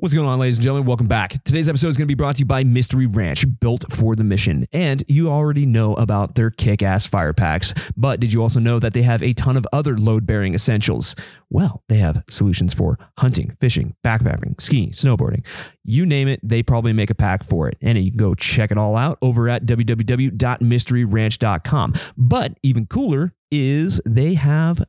What's going on, ladies and gentlemen? Welcome back. Today's episode is going to be brought to you by Mystery Ranch, built for the mission. And you already know about their kick ass fire packs, but did you also know that they have a ton of other load bearing essentials? Well, they have solutions for hunting, fishing, backpacking, skiing, snowboarding. You name it, they probably make a pack for it. And you can go check it all out over at www.mysteryranch.com. But even cooler is they have,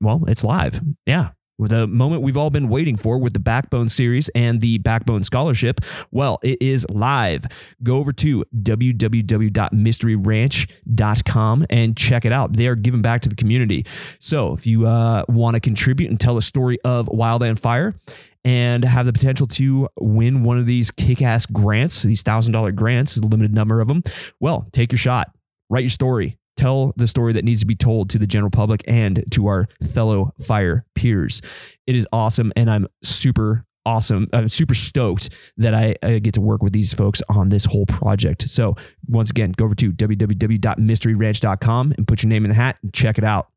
well, it's live. Yeah, the moment we've all been waiting for with the Backbone series and the Backbone Scholarship. Well, it is live. Go over to www.mysteryranch.com and check it out. They are giving back to the community. So if you uh, want to contribute and tell a story of Wildland Fire, and have the potential to win one of these kick ass grants, these $1,000 grants, a limited number of them, well, take your shot. Write your story tell the story that needs to be told to the general public and to our fellow fire peers. It is awesome, and I'm super awesome. I'm super stoked that I, I, get to work with these folks on this whole project. So, once again, go over to www.mysteryranch.com and put your name in the hat and check it out.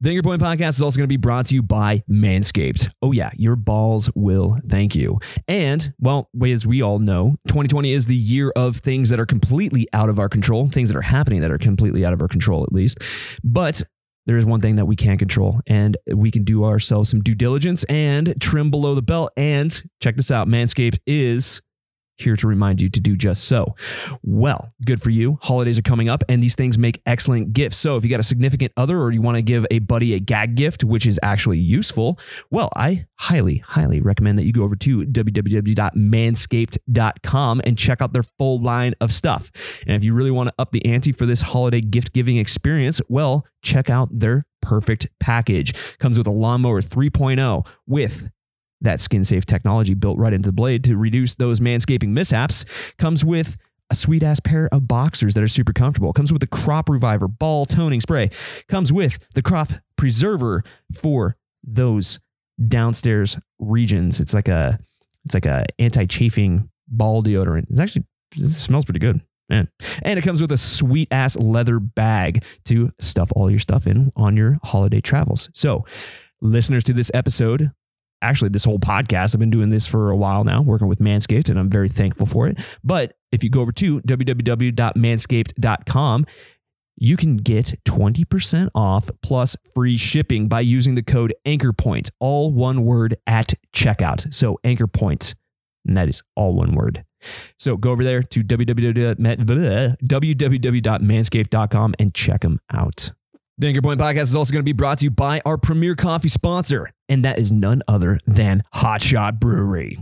The Anchor Point Podcast is also going to be brought to you by Manscaped. Oh, yeah, your balls will thank you. And, well, as we all know, 2020 is the year of things that are completely out of our control, things that are happening that are completely out of our control, at least. But there is one thing that we can control, and we can do ourselves some due diligence and trim below the belt. And check this out Manscaped is here to remind you to do just so. Well, good for you. Holidays are coming up and these things make excellent gifts. So if you got a significant other or you want to give a buddy a gag gift, which is actually useful, well, I highly, highly recommend that you go over to www.manscaped.com and check out their full line of stuff. And if you really want to up the ante for this holiday gift giving experience, well, check out their perfect package. Comes with a lawnmower 3.0 with that skin safe technology built right into the blade to reduce those manscaping mishaps comes with a sweet ass pair of boxers that are super comfortable. Comes with the crop reviver ball toning spray. Comes with the crop preserver for those downstairs regions. It's like a it's like a anti-chafing ball deodorant. It's actually it smells pretty good. Man. And it comes with a sweet ass leather bag to stuff all your stuff in on your holiday travels. So, listeners to this episode, actually this whole podcast. I've been doing this for a while now, working with Manscaped, and I'm very thankful for it. But if you go over to www.manscaped.com, you can get 20% off plus free shipping by using the code AnchorPoint, all one word at checkout. So AnchorPoint, and that is all one word. So go over there to www.manscaped.com and check them out. The Anchor Point Podcast is also going to be brought to you by our premier coffee sponsor, and that is none other than Hot Shot Brewery.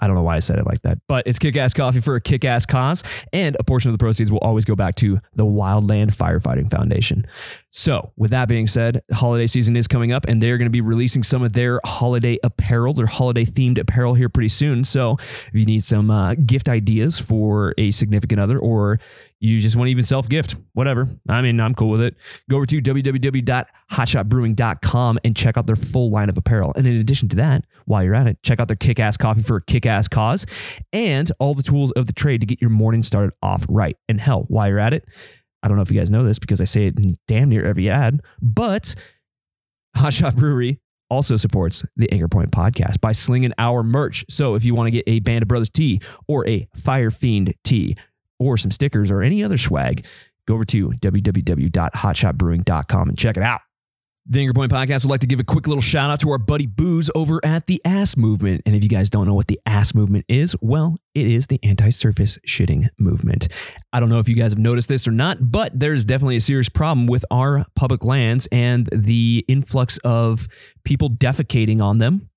I don't know why I said it like that, but it's kick ass coffee for a kick ass cause, and a portion of the proceeds will always go back to the Wildland Firefighting Foundation. So, with that being said, holiday season is coming up, and they're going to be releasing some of their holiday apparel, their holiday themed apparel here pretty soon. So, if you need some uh, gift ideas for a significant other, or you just want to even self gift, whatever. I mean, I'm cool with it. Go over to www.hotshotbrewing.com and check out their full line of apparel. And in addition to that, while you're at it, check out their kick ass coffee for a kick ass cause and all the tools of the trade to get your morning started off right. And hell, while you're at it, I don't know if you guys know this because I say it in damn near every ad, but Hotshot Brewery also supports the Anchor Point podcast by slinging our merch. So if you want to get a Band of Brothers tee or a Fire Fiend tee, or some stickers or any other swag, go over to www.hotshotbrewing.com and check it out. The Anchor Point Podcast would like to give a quick little shout out to our buddy Booze over at the Ass Movement. And if you guys don't know what the Ass Movement is, well, it is the anti surface shitting movement. I don't know if you guys have noticed this or not, but there's definitely a serious problem with our public lands and the influx of people defecating on them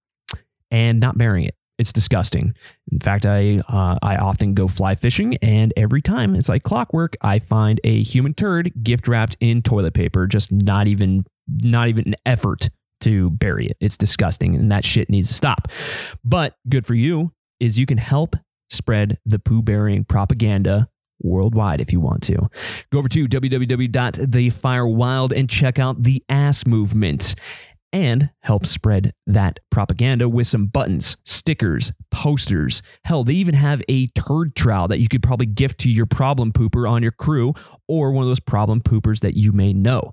and not bearing it. It's disgusting. In fact, I uh, I often go fly fishing, and every time it's like clockwork. I find a human turd gift wrapped in toilet paper. Just not even not even an effort to bury it. It's disgusting, and that shit needs to stop. But good for you is you can help spread the poo burying propaganda worldwide if you want to. Go over to www.thefirewild and check out the ass movement and help spread that propaganda with some buttons, stickers, posters. Hell, they even have a turd trowel that you could probably gift to your problem pooper on your crew or one of those problem poopers that you may know.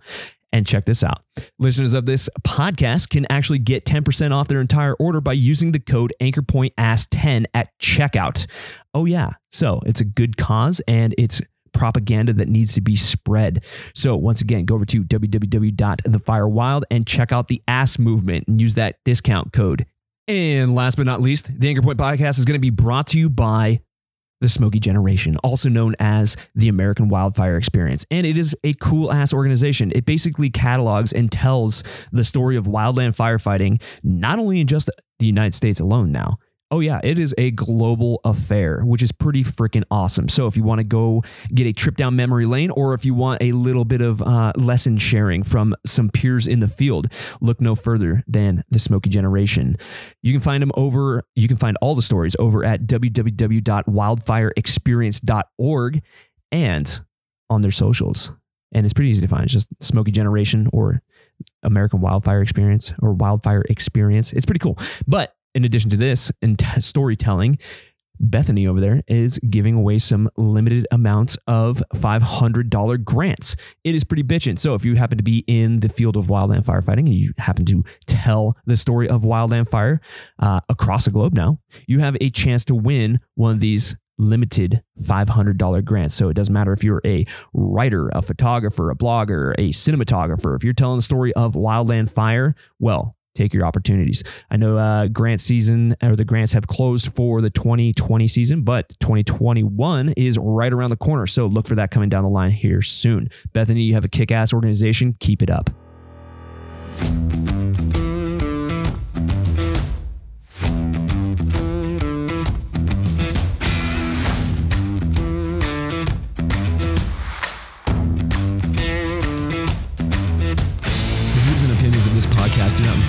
And check this out. Listeners of this podcast can actually get 10% off their entire order by using the code AnchorPointAsk10 at checkout. Oh, yeah. So it's a good cause and it's propaganda that needs to be spread. So once again, go over to www.thefirewild and check out the ass movement and use that discount code. And last but not least, the Anchor Point podcast is going to be brought to you by the Smokey Generation, also known as the American Wildfire Experience. And it is a cool ass organization. It basically catalogs and tells the story of wildland firefighting, not only in just the United States alone now, Oh, yeah, it is a global affair, which is pretty freaking awesome. So, if you want to go get a trip down memory lane, or if you want a little bit of uh, lesson sharing from some peers in the field, look no further than the Smokey Generation. You can find them over, you can find all the stories over at www.wildfireexperience.org and on their socials. And it's pretty easy to find. It's just Smokey Generation or American Wildfire Experience or Wildfire Experience. It's pretty cool. But in addition to this and t- storytelling, Bethany over there is giving away some limited amounts of $500 grants. It is pretty bitchin'. So if you happen to be in the field of wildland firefighting and you happen to tell the story of wildland fire uh, across the globe now, you have a chance to win one of these limited $500 grants. So it doesn't matter if you're a writer, a photographer, a blogger, a cinematographer, if you're telling the story of wildland fire, well, take your opportunities. I know uh, grant season or the grants have closed for the 2020 season, but 2021 is right around the corner. So look for that coming down the line here soon. Bethany, you have a kick ass organization. Keep it up.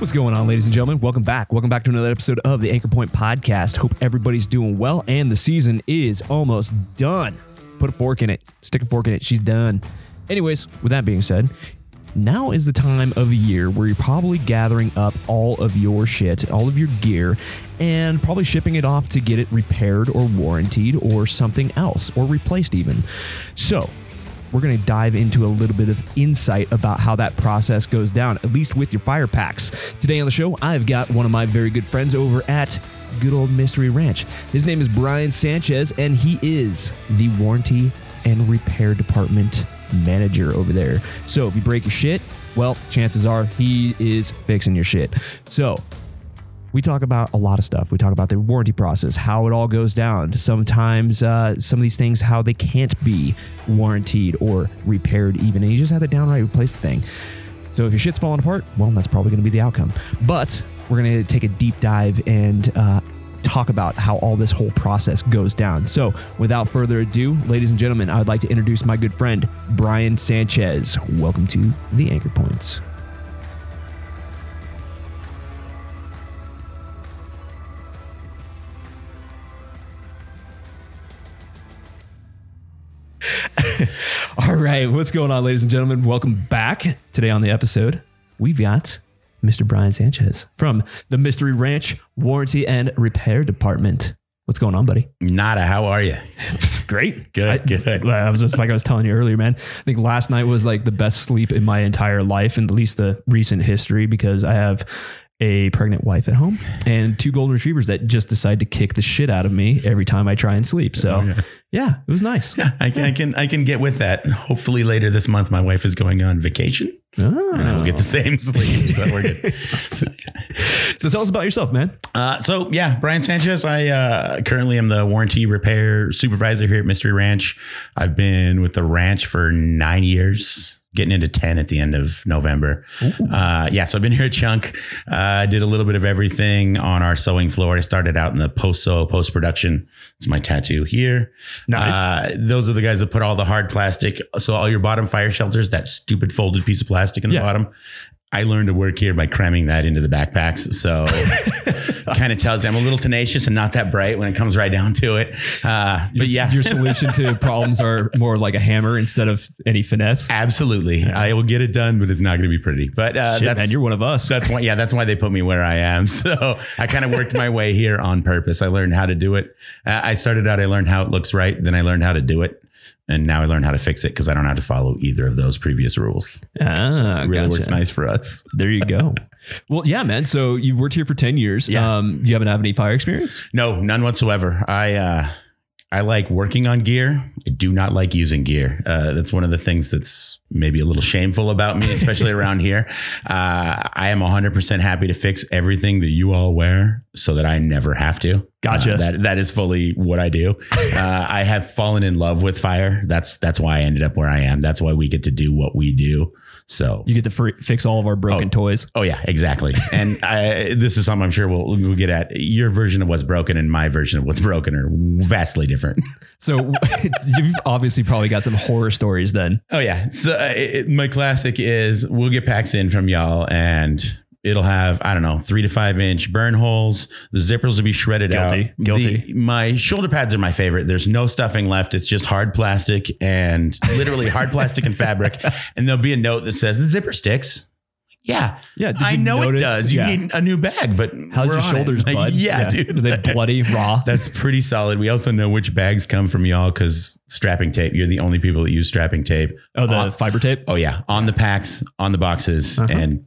What's going on, ladies and gentlemen? Welcome back. Welcome back to another episode of the Anchor Point Podcast. Hope everybody's doing well, and the season is almost done. Put a fork in it, stick a fork in it. She's done. Anyways, with that being said, now is the time of the year where you're probably gathering up all of your shit, all of your gear, and probably shipping it off to get it repaired or warranted or something else or replaced, even. So, we're going to dive into a little bit of insight about how that process goes down, at least with your fire packs. Today on the show, I've got one of my very good friends over at good old Mystery Ranch. His name is Brian Sanchez, and he is the warranty and repair department manager over there. So if you break your shit, well, chances are he is fixing your shit. So we talk about a lot of stuff. We talk about the warranty process, how it all goes down. Sometimes uh, some of these things, how they can't be warranted or repaired, even, and you just have to downright replace the thing. So if your shit's falling apart, well, that's probably going to be the outcome. But we're going to take a deep dive and uh, talk about how all this whole process goes down. So without further ado, ladies and gentlemen, I would like to introduce my good friend, Brian Sanchez. Welcome to the Anchor Points. All right, what's going on, ladies and gentlemen? Welcome back. Today on the episode, we've got Mr. Brian Sanchez from the Mystery Ranch Warranty and Repair Department. What's going on, buddy? Nada. How are you? Great. Good. I, good. I was just like I was telling you earlier, man. I think last night was like the best sleep in my entire life, and at least the recent history, because I have a pregnant wife at home and two golden retrievers that just decide to kick the shit out of me every time I try and sleep. So, Oh, yeah. yeah, it was nice. Yeah, I can, I can, I can get with that. Hopefully later this month, my wife is going on vacation, Oh. and I will get the same sleep. So we're good. So tell us about yourself, man. Uh, so yeah, Brian Sanchez. I uh, currently am the warranty repair supervisor here at Mystery Ranch. I've been with the ranch for nine years. Getting into 10 at the end of November. Uh, yeah, so I've been here a chunk. Uh, did a little bit of everything on our sewing floor. I started out in the post sew, post production. It's my tattoo here. Nice. Uh, those are the guys that put all the hard plastic. So all your bottom fire shelters, that stupid folded piece of plastic in the Yeah. bottom. I learned to work here by cramming that into the backpacks. So kind of tells you I'm a little tenacious and not that bright when it comes right down to it. Uh, but yeah, Your solution to problems are more like a hammer instead of any finesse. absolutely. I will get it done, but it's not going to be pretty. But uh, Shit, that's man, you're one of us. that's why yeah that's why they put me where i am so i kind of worked my way here on purpose i learned how to do it uh, i started out i learned how it looks right then i learned how to do it and now i learned how to fix it because i don't have to follow either of those previous rules Ah, it really gotcha. works nice for us There you go. well, yeah, man. So you worked here for 10 years. Yeah. Um, you haven't have any fire experience? no none whatsoever i uh I like working on gear. I do not like using gear. Uh, that's one of the things that's maybe a little shameful about me, especially around here. Uh, I am 100% happy to fix everything that you all wear so that I never have to. Gotcha. Uh, that that is fully what I do. Uh, I have fallen in love with fire. That's that's why I ended up where I am. That's why we get to do what we do. So You get to fr- fix all of our broken Oh. toys. Oh yeah, exactly. And I, this is something I'm sure we'll, we'll get at. Your version of what's broken and my version of what's broken are vastly different. So you've obviously probably got some horror stories then. Oh yeah. So uh, it, my classic is we'll get packs in from y'all and it'll have I don't know three to five inch burn holes. The zippers will be shredded Guilty. out. Guilty. The- my shoulder pads are my favorite. There's no stuffing left. It's just hard plastic and literally hard plastic and fabric. And there'll be a note that says the zipper sticks. Yeah. Yeah. I know notice- it does. You yeah. need a new bag, but How's your shoulders, Like, bud? Yeah, dude. Are they bloody raw? That's pretty solid. We also know which bags come from y'all because strapping tape. You're the only people that use strapping tape. oh, the uh, fiber tape? Oh yeah, on the packs, on the boxes, Uh-huh. and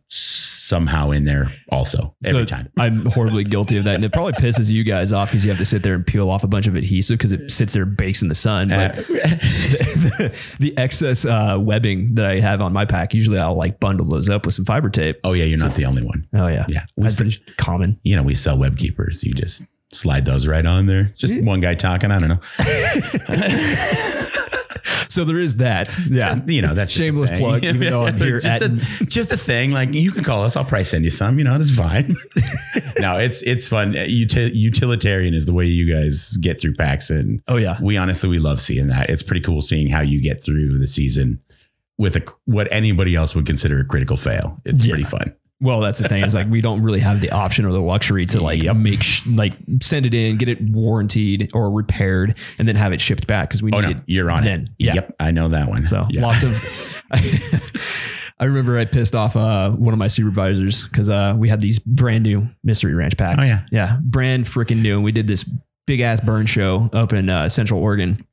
somehow in there also every So time. I'm horribly guilty of that. And it probably pisses you guys off because you have to sit there and peel off a bunch of adhesive because it sits there and bakes in the sun. But Uh, the, the excess uh, webbing that I have on my pack, usually I'll like bundle those up with some fiber tape. oh yeah, you're not the only one. Oh, yeah. Yeah, we, That's pretty common. you know we sell web keepers. You just slide those right on there. Just one guy talking. I don't know. So there is that. Yeah. You know that's Shameless thing. plug, even though I'm here It's just at- a, just a thing. Like you can call us. I'll probably send you some. You know, it's fine. no, it's it's fun. Uh, uti- utilitarian is the way you guys get through packs, and Oh, yeah. we honestly we love seeing that. It's pretty cool seeing how you get through the season with a what anybody else would consider a critical fail. It's Yeah. pretty fun. Well, that's the thing is like we don't really have the option or the luxury to like Yep. make sh- like send it in, get it warranted or repaired, and then have it shipped back because we Oh need no, it you're on then. it. Yeah. Yep, I know that one. So yeah. lots of. I remember I pissed off uh, one of my supervisors because uh, we had these brand new Mystery Ranch packs. Oh, yeah. yeah, brand freaking new. And we did this big ass burn show up in uh, Central Oregon,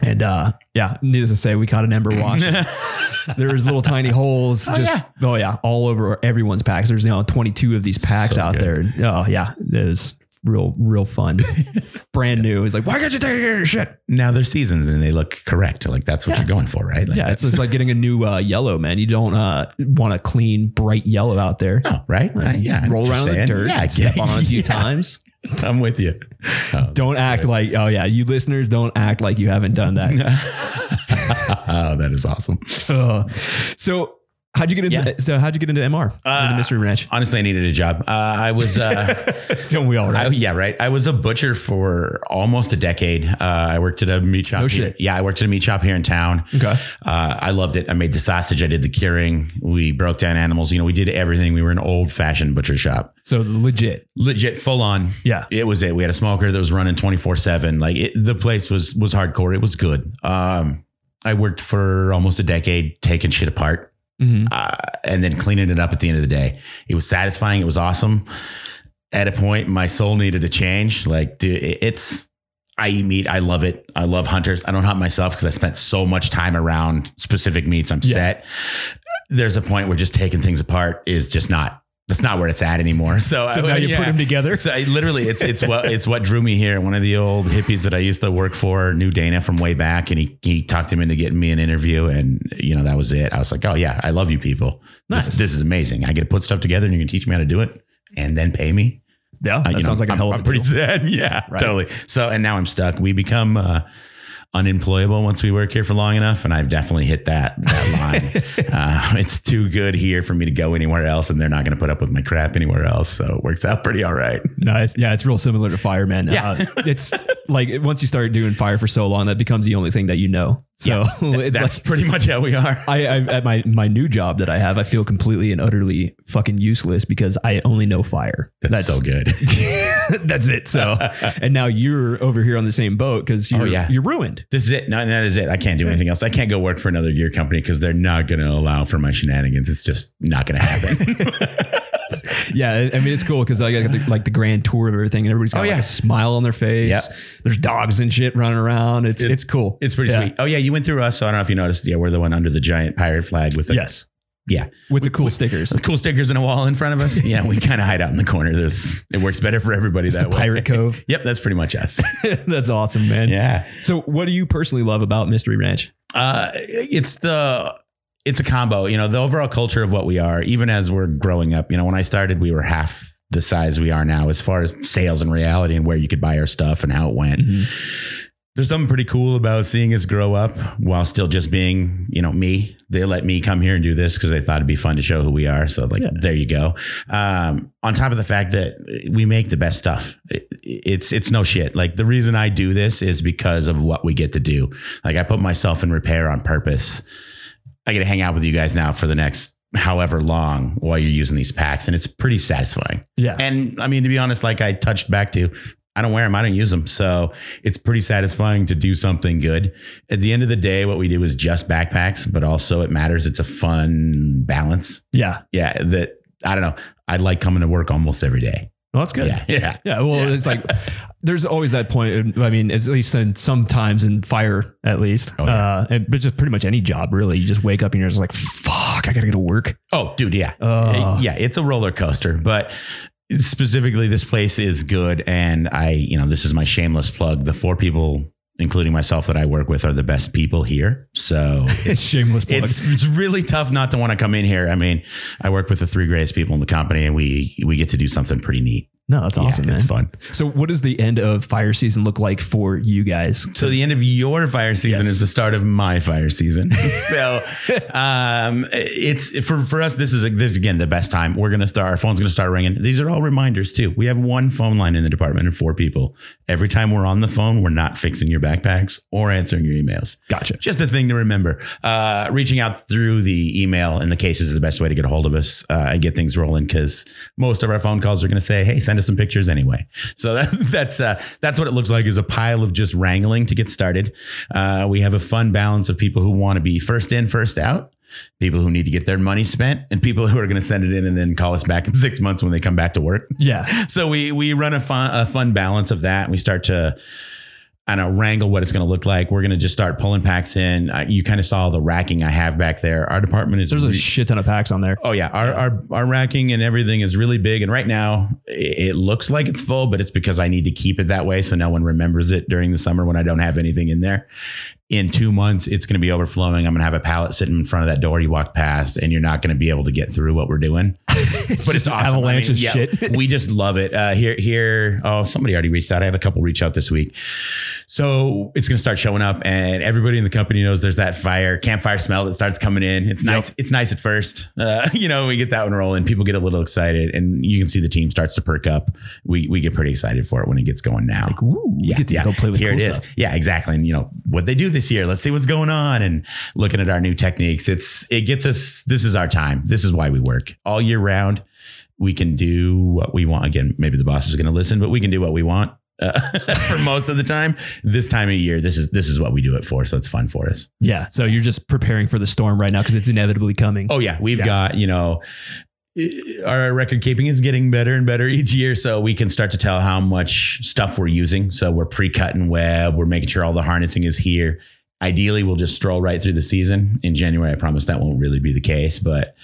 and uh, yeah, needless to say, we caught an ember wash. there was little tiny holes, Oh, just yeah. oh yeah, all over everyone's packs. There's you know 22 of these packs So out good. there. Oh yeah, it was real real fun. brand new. It's like why can't you take your shit? now they're seasons and they look correct. Like that's what Yeah. you're going for, right? Like Yeah, it's that's just like getting a new uh, yellow, man. You don't uh, want a clean, bright yellow out there. oh, right? Uh, yeah, roll around in the dirt, Yeah, step on a few yeah. times. I'm with you. Oh, Don't act good. like, oh yeah, you listeners don't act like you haven't done that. oh, that is awesome. Uh, so how'd you get into Yeah. so how'd you get into MR or the Uh, Mystery Ranch? Honestly, I needed a job. Uh, I was, uh, Don't we all I, yeah, right. I was a butcher for almost a decade. Uh, I worked at a meat shop. No here. shit. Yeah, I worked at a meat shop here in town. okay. Uh, I loved it. I made the sausage. I did the curing. We broke down animals. You know, we did everything. We were an old fashioned butcher shop. So legit. Legit, full on. Yeah. It was it. We had a smoker that was running 24 seven. Like it, the place was, was hardcore. It was good. Um, I worked for almost a decade taking shit apart Mhm. uh, and then cleaning it up at the end of the day. It was satisfying. It was awesome. At a point, my soul needed a change. Like, dude, it's, I eat meat. I love it. I love hunters. I don't hunt myself because I spent so much time around specific meats. I'm Yeah. set. There's a point where just taking things apart is just not, that's not where it's at anymore. So, So I- now you put them together. So I, literally, it's it's what it's what drew me here. One of the old hippies that I used to work for knew Dana from way back, and he he talked him into getting me an interview, and you know that was it. I was like, oh yeah, I love you people. This, Nice. this is amazing. I get to put stuff together, and you can teach me how to do it, and then pay me. Yeah, Uh, that you know, sounds like a I'm, hell of I'm a pretty deal. sad. Yeah, Right. totally. So and now I'm stuck. We become. Uh, unemployable once we work here for long enough, and I've definitely hit that that line. uh, it's too good here for me to go anywhere else, and they're not going to put up with my crap anywhere else. So it works out pretty all right. Nice. Yeah, it's real similar to fireman. Yeah. Uh, it's like once you start doing fire for so long, that becomes the only thing that you know. So it's That's like pretty much how we are. I, I at my my new job that I have, I feel completely and utterly fucking useless because I only know fire. That's, so good. that's it. So, and now you're over here on the same boat because oh, you're Oh, yeah. you're ruined. This is it. No, that is it. I can't do anything else. I can't go work for another gear company because they're not going to allow for my shenanigans. It's just not going to happen. Yeah, I mean it's cool because I got the, like the grand tour of everything, and everybody's got Oh, like yeah. a smile on their face. Yep. There's dogs and shit running around. It's It- it's cool. it's pretty Yeah. sweet. Oh yeah, you went through us. So I don't know if you noticed. Yeah, we're the one under the giant pirate flag with the yes, yeah with the cool stickers. the cool stickers and a wall in front of us. Yeah, we kind of hide out in the corner. There's it works better for everybody It's that way. Pirate Cove. Yep, that's pretty much us. That's awesome, man. yeah. So, what do you personally love about Mystery Ranch? Uh, it's the it's a combo. You know, the overall culture of what we are. Even as we're growing up, you know, when I started, we were half the size we are now, as far as sales and reality and where you could buy our stuff and how it went. There's something pretty cool about seeing us grow up while still just being, you know, me. They let me come here and do this because they thought it'd be fun to show who we are. So, like, Yeah. there you go. Um, on top of the fact that we make the best stuff, it, it's it's no shit. Like the reason I do this is because of what we get to do. Like I put myself in repair on purpose. I get to hang out with you guys now for the next however long while you're using these packs, and it's pretty satisfying. Yeah. And I mean, to be honest, like I touched back to, I don't wear them, I don't use them. So it's pretty satisfying to do something good. At the end of the day, what we do is just backpacks, but also it matters. It's a fun balance. Yeah. Yeah. That I don't know. I like coming to work almost every day. Well, that's good. Yeah. Yeah. Yeah, well, Yeah. it's like there's always that point. I mean, at least in sometimes in fire, at least, Oh, yeah. uh, and, but just pretty much any job, really. You just wake up and you're just like, "Fuck, I gotta go to work." Oh, dude. Yeah. Uh, yeah. It's a roller coaster, but specifically, this place is good. And I, you know, this is my shameless plug. The four people, including myself, that I work with are the best people here. So It's shameless. Plug. it's it's really tough not to want to come in here. I mean, I work with the three greatest people in the company, and we we get to do something pretty neat. No, that's awesome, yeah, man. It's fun. So, what does the end of fire season look like for you guys? So the end of your fire season Yes. is the start of my fire season. so um, it's for for us. This is a, this is again the best time. We're gonna start. Our phone's gonna start ringing. These are all reminders too. We have one phone line in the department and four people. Every time we're on the phone, we're not fixing your backpacks or answering your emails. Gotcha. Just a thing to remember. Uh, reaching out through the email in the cases is the best way to get a hold of us uh, and get things rolling because most of our phone calls are going to say, "Hey, send us some pictures anyway." So that, that's uh, that's what it looks like is a pile of just wrangling to get started. Uh, we have a fun balance of people who want to be first in, first out. People who need to get their money spent, and people who are going to send it in and then call us back in six months when they come back to work Yeah. so we we run a fun a fun balance of that. And we start to I don't know wrangle what it's going to look like. We're going to just start pulling packs in. Uh, you kind of saw the racking I have back there. Our department is There's a shit ton of packs on there. Oh yeah, our, our our racking and everything is really big, and right now it it looks like it's full, but it's because I need to keep it that way so no one remembers it during the summer when I don't have anything in there. In two months, it's going to be overflowing. I'm going to have a pallet sitting in front of that door you walk past, and you're not going to be able to get through what we're doing. it's but just it's awesome. avalanche I mean, of yeah, shit. we just love it. Uh, here, here. Oh, somebody already reached out. I had a couple reach out this week, so it's going to start showing up, and everybody in the company knows there's that fire campfire smell that starts coming in. It's Yep. nice. It's nice at first. Uh, you know, we get that one rolling. People get a little excited, and you can see the team starts to perk up. We we get pretty excited for it when it gets going now. Like, ooh, yeah, get to yeah. go play with Here cool it is. stuff. Yeah, exactly. And you know what they do this year. Let's see what's going on and looking at our new techniques. It's it gets us. This is our time. This is why we work all year round. We can do what we want. Again, maybe the boss is going to listen, but we can do what we want uh, for most of the time. This time of year, this is this is what we do it for. So it's fun for us. Yeah. So you're just preparing for the storm right now because it's inevitably coming. Oh yeah, we've Yeah. got you know. Our record keeping is getting better and better each year, so we can start to tell how much stuff we're using. So we're pre-cutting web, we're making sure all the harnessing is here. Ideally, we'll just stroll right through the season. In January, I promise that won't really be the case, but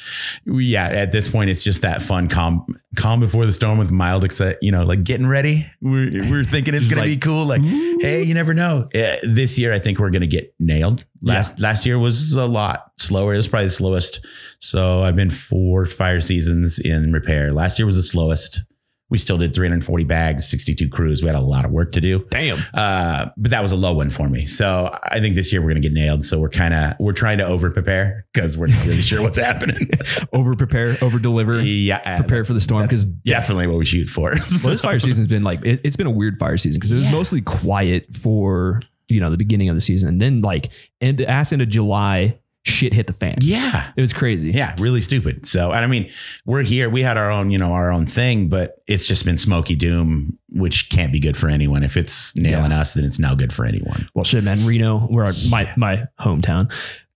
we- yeah, at this point, it's just that fun calm, calm before the storm with mild, except you know, like getting ready. We're we're thinking it's gonna like, be cool. Like, hey, you never know. Uh, this year, I think we're gonna get nailed. Last last year was a lot slower. It was probably the slowest. So I've been four fire seasons in repair. Last year was the slowest. We still did 340 bags, 62 crews. We had a lot of work to do. Damn. Uh, but that was a low one for me. So I think this year we're going to get nailed. So we're kind of we're trying to over prepare because we're not really sure what's happening. Over prepare, over deliver, yeah, prepare for the storm. Because definitely what we shoot for. well, this fire season's been like it, it's been a weird fire season because it was Yeah. mostly quiet for you know the beginning of the season, and then like and the ass of July, shit hit the fan. yeah. It was crazy. Yeah, really stupid. So, and I mean, we're here. We had our own, you know, our own thing, but it's just been smoky doom, which can't be good for anyone. If it's nailing us, then it's no good for anyone. Well, shit, man. Reno, where my my hometown,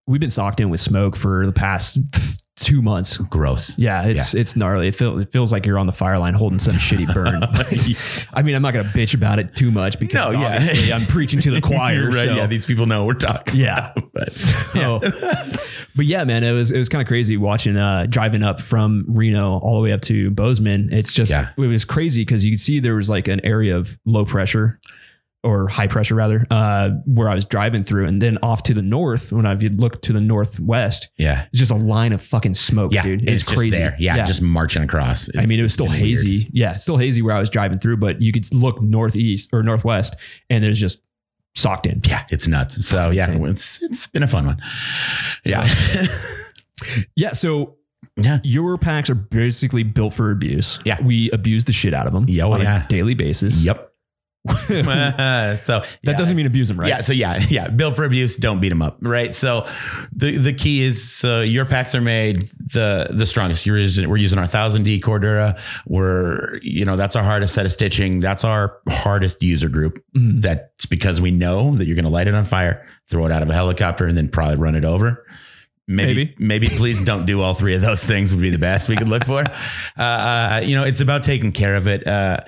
we've been socked in with smoke for the past two months. Gross. Yeah, it's it's gnarly. It, feel, it feels like you're on the fire line holding some shitty burn. I mean, I'm not gonna bitch about it too much because No, yeah. obviously I'm preaching to the choir. right. so- Yeah, these people know we're talking. Yeah. But, So, but yeah, man, it was it was kind of crazy watching uh driving up from Reno all the way up to Bozeman. It's just Yeah. it was crazy because you could see there was like an area of low pressure or high pressure rather, uh, where I was driving through, and then off to the north when I if you look to the northwest, yeah. it's just a line of fucking smoke, Yeah. dude. it's It's crazy. just there. Yeah, Just marching across. I mean, it was still It's weird. hazy. Yeah, still hazy where I was driving through, but you could look northeast or northwest, and there's just socked in. Yeah, it's nuts. So yeah, Insane. it's it's been a fun one. Yeah. Yeah, so yeah. your packs are basically built for abuse. Yeah. we abuse the shit out of them Yeah, oh, on yeah. a daily basis. Yep. that so yeah. doesn't mean abuse them, right? Yeah. So yeah, yeah. Built for abuse. Don't beat them up. Right. So the the key is uh, your packs are made the the strongest. You're using, we're using our thousand D Cordura. We're you know that's our hardest set of stitching. That's our hardest user group. Mhm. That's because we know that you're going to light it on fire, throw it out of a helicopter, and then probably run it over. Maybe, Maybe. maybe, please don't do all three of those things would be the best we could look for. Uh, uh, you know, it's about taking care of it. Uh,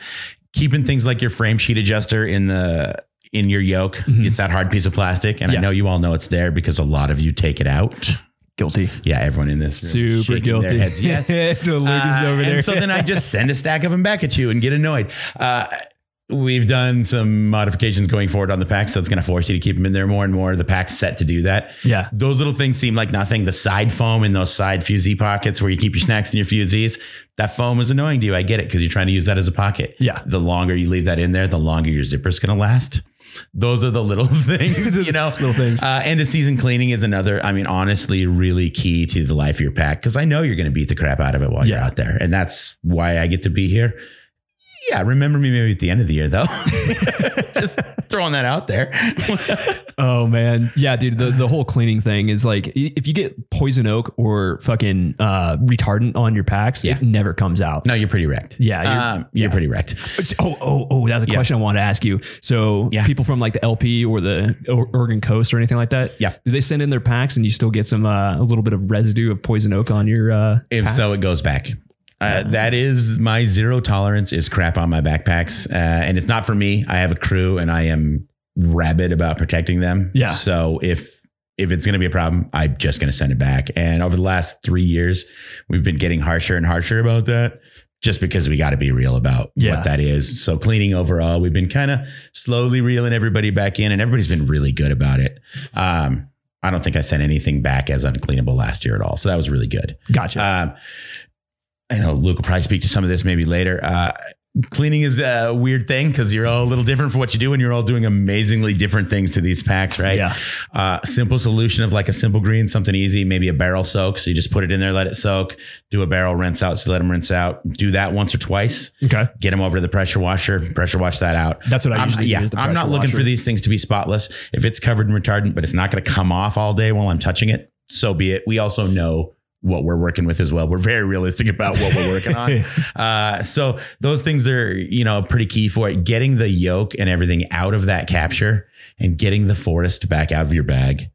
keeping things like your frame sheet adjuster in the in your yoke. Mhm. It's that hard piece of plastic, and Yeah. I know you all know it's there because a lot of you take it out. Guilty. Yeah, everyone in this room Super guilty. heads. Yes. Uh, over there. And so then I just send a stack of them back at you and get annoyed. Uh, we've done some modifications going forward on the pack, so it's going to force you to keep them in there more and more. The pack's set to do that. yeah. Those little things seem like nothing. The side foam in those side fusee pockets where you keep your snacks and your fusees, that foam is annoying to you. I get it because you're trying to use that as a pocket. Yeah. The longer you leave that in there, the longer your zipper's going to last. Those are the little things, you know. Little things. Uh, end of season cleaning is another. I mean, honestly, really key to the life of your pack because I know you're going to beat the crap out of it while you're out there, and that's why I get to be here. Yeah, remember me maybe at the end of the year though. Just throwing that out there. Oh man, yeah, dude. The the whole cleaning thing is like if you get poison oak or fucking uh, retardant on your packs, Yeah. it never comes out. no, you're pretty wrecked. Yeah, you're- um, you're yeah. pretty wrecked. Oh, oh, oh! That's a Yeah. question I wanted to ask you. So, Yeah. people from like the LP or the Oregon Coast or anything like that, Yeah. do they send in their packs and you still get some uh, a little bit of residue of poison oak on your? Uh, If packs? so, it goes back. Uh, that is my zero tolerance is crap on my backpacks, uh, and it's not for me. I have a crew, and I am rabid about protecting them. Yeah. So if if it's going to be a problem, I'm just going to send it back. And over the last three years, we've been getting harsher and harsher about that, just because we got to be real about Yeah. what that is. So cleaning overall, we've been kind of slowly reeling everybody back in, and everybody's been really good about it. Um, I don't think I sent anything back as uncleanable last year at all, so that was really good. gotcha. Um, I know Luke will probably speak to some of this maybe later. Uh, cleaning is a weird thing because you're all a little different for what you do, and you're all doing amazingly different things to these packs, right? Yeah. Uh, simple solution of like a simple green, something easy, maybe a barrel soak. So you just put it in there, let it soak. Do a barrel rinse out, so let them rinse out. Do that once or twice. okay, Get them over to the pressure washer. Pressure wash that out. that's what I I'm, usually yeah, use. The I'm not looking washer. for these things to be spotless. If it's covered in retardant, but it's not going to come off all day while I'm touching it, so be it. We also know what we're working with as well. We're very realistic about what we're working on. Uh, so those things are, you know, pretty key for it. Getting the yoke and everything out of that capture and getting the forest back out of your bag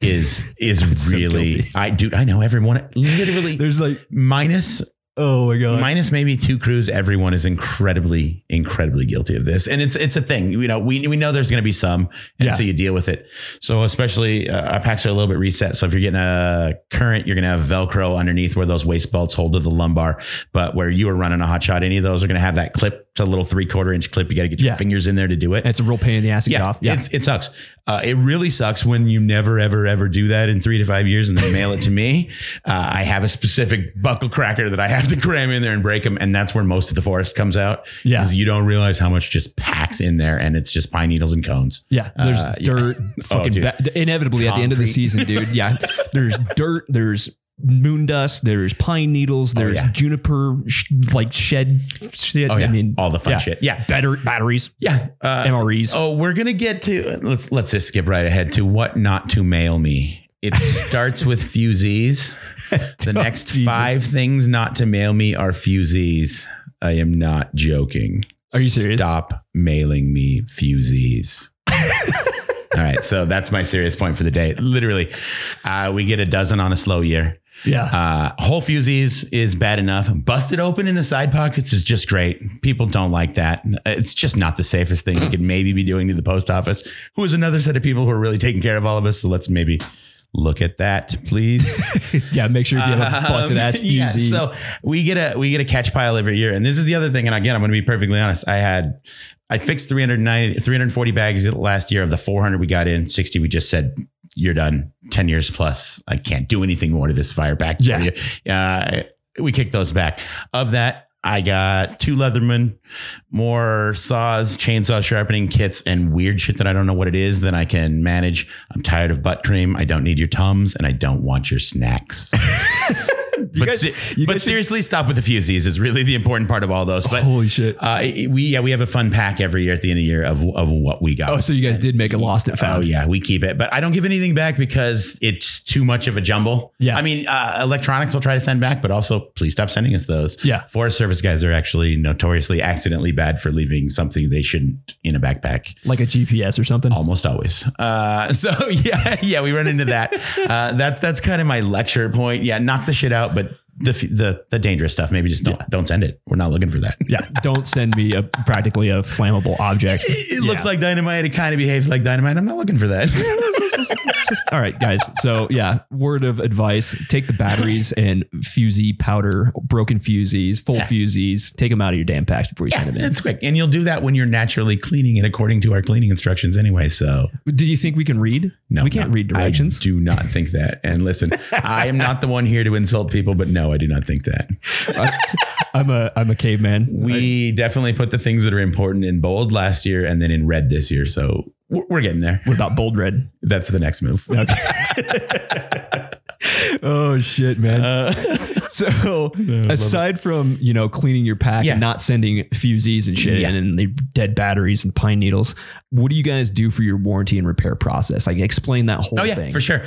is is really guilty. I dude, I know everyone literally There's like, minus oh my god, minus maybe two crews, everyone is incredibly, incredibly guilty of this, and it's it's a thing. You know, we we know there's going to be some, and Yeah. so you deal with it. So especially uh, our packs are a little bit reset. So if you're getting a current, you're going to have Velcro underneath where those waist belts hold to the lumbar. But where you are running a hot shot, any of those are going to have that clip It's a little three quarter inch clip. You got to get your Yeah. fingers in there to do it. It's a real pain in the ass to get off. Yeah. It's, it sucks. Uh, it really sucks when you never, ever, ever do that in three to five years and then mail it to me. Uh, I have a specific buckle cracker that I have to cram in there and break them. And that's where most of the forest comes out. Yeah. Because you don't realize how much just packs in there and it's just pine needles and cones. Yeah, there's Uh, dirt, Oh, fucking dude. ba- inevitably at the end of the season, dude. Yeah, there's dirt, there's moon dust, there's pine needles, there's Oh, yeah. juniper sh- like shed shit. Oh, yeah. I mean, All the fun yeah. shit. Yeah. Batter- batteries, Yeah. Uh, MREs. Oh, we're gonna get to let's let's just skip right ahead to what not to mail me. It starts with fusees. The Oh, next Jesus. five things not to mail me are fusees. I am not joking. Are you serious? Stop mailing me fusees. All right, so that's my serious point for the day. Literally, uh, we get a dozen on a slow year. Yeah, Uh, whole fusees is bad enough. Busted open in the side pockets is just great. People don't like that. It's just not the safest thing you could maybe be doing to the post office, who is another set of people who are really taking care of all of us. So let's maybe look at that, please. yeah. Make sure you have a busted ass Um, yeah, fusee. so we get a we get a catch pile every year, and this is the other thing. And again, I'm going to be perfectly honest. I had I fixed 390 340 bags last year of the 400 we got in. 60 we just said you're done. 10 years plus. I can't do anything more to this fire back. Yeah. Uh, we kicked those back. Of that. I got two Leatherman, more saws, chainsaw sharpening kits, and weird shit that I don't know what it is that I can manage. I'm tired of butt cream. I don't need your tums, and I don't want your snacks. but guys- se- but guys should- seriously, stop with the fusees is really the important part of all those. But Holy shit! uh, we yeah we have a fun pack every year at the end of the year of of what we got. oh, so you guys did make a lost and Oh yeah, we keep it, but I don't give anything back because it's too much of a jumble. Yeah. I mean, uh, electronics will try to send back, but also please stop sending us those. Yeah. Forest Service guys are actually notoriously accidentally bad for leaving something they shouldn't in a backpack. like a GPS or something. Almost always. Uh, so yeah, yeah, we run into that. Uh, that's that's kind of my lecture point. Yeah, knock the shit out, but the the the dangerous stuff, maybe just don't Yeah. don't send it. We're not looking for that. yeah, don't send me a practically a flammable object. It looks Yeah. like dynamite. It kind of behaves like dynamite. I'm not looking for that. Just- all right, guys. So yeah, word of advice: take the batteries and fusee powder, broken fusees, full Yeah. fusees. Take them out of your damn packs before you Yeah, send them in. it's quick, and you'll do that when you're naturally cleaning it according to our cleaning instructions anyway. So Do you think we can read? no, we can't no, read directions. I do not think that. And listen, I am not the one here to insult people, but no, I do not think that. I'm a I'm a caveman. We definitely put the things that are important in bold last year and then in red this year. So we're getting there. what about bold red? That's the next move. Okay. oh shit, man. Uh, so aside from you know cleaning your pack Yeah. and not sending fusees and shit Yeah. and, and the dead batteries and pine needles, what do you guys do for your warranty and repair process? Like explain that whole Oh yeah, thing. for sure.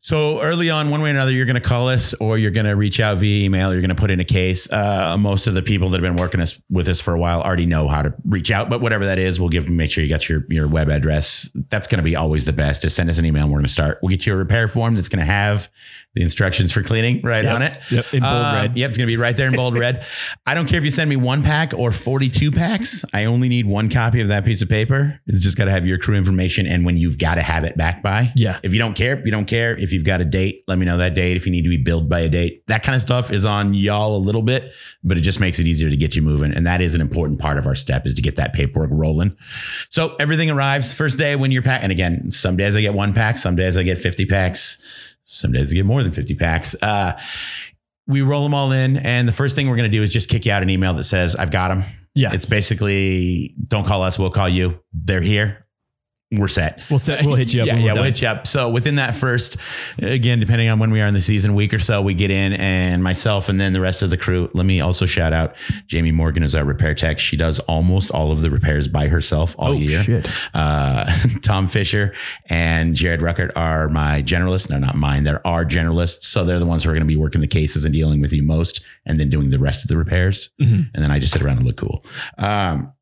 So early on, one way or another, you're going to call us or you're going to reach out via email. You're going to put in a case. Uh, most of the people that have been working us with us for a while already know how to reach out, but whatever that is, we'll give make sure you got your your web address. That's going to be always the best. Just send us an email. and We're going to start. We'll get you a repair form that's going to have the instructions for cleaning right Yep. on it. Yep, in bold Uh, red. Yep, it's going to be right there in bold red. I don't care if you send me one pack or 42 packs. I only need one copy of that piece of paper. It's just got to have your crew information and when you've got to have it back by. Yeah. If you don't care, you don't care. If you've got a date, let me know that date. If you need to be billed by a date, that kind of stuff is on y'all a little bit, but it just makes it easier to get you moving. And that is an important part of our step is to get that paperwork rolling. So everything arrives first day when you're packed. And again, some days I get one pack, some days I get 50 packs, some days I get more than 50 packs. Uh, we roll them all in. And the first thing we're going to do is just kick you out an email that says, I've got them. Yeah. It's basically don't call us, we'll call you. They're here. We're set. We'll set, we'll hit you up. Yeah, yeah, we'll hit you up. So within that first, again, depending on when we are in the season, week or so, we get in, and myself and then the rest of the crew. Let me also shout out Jamie Morgan is our repair tech. She does almost all of the repairs by herself all Oh year. shit. Uh, Tom Fisher and Jared Ruckert are my generalists. No, not mine. They're our generalists. So they're the ones who are going to be working the cases and dealing with you most, and then doing the rest of the repairs. Mhm. And then I just sit around and look cool. Um,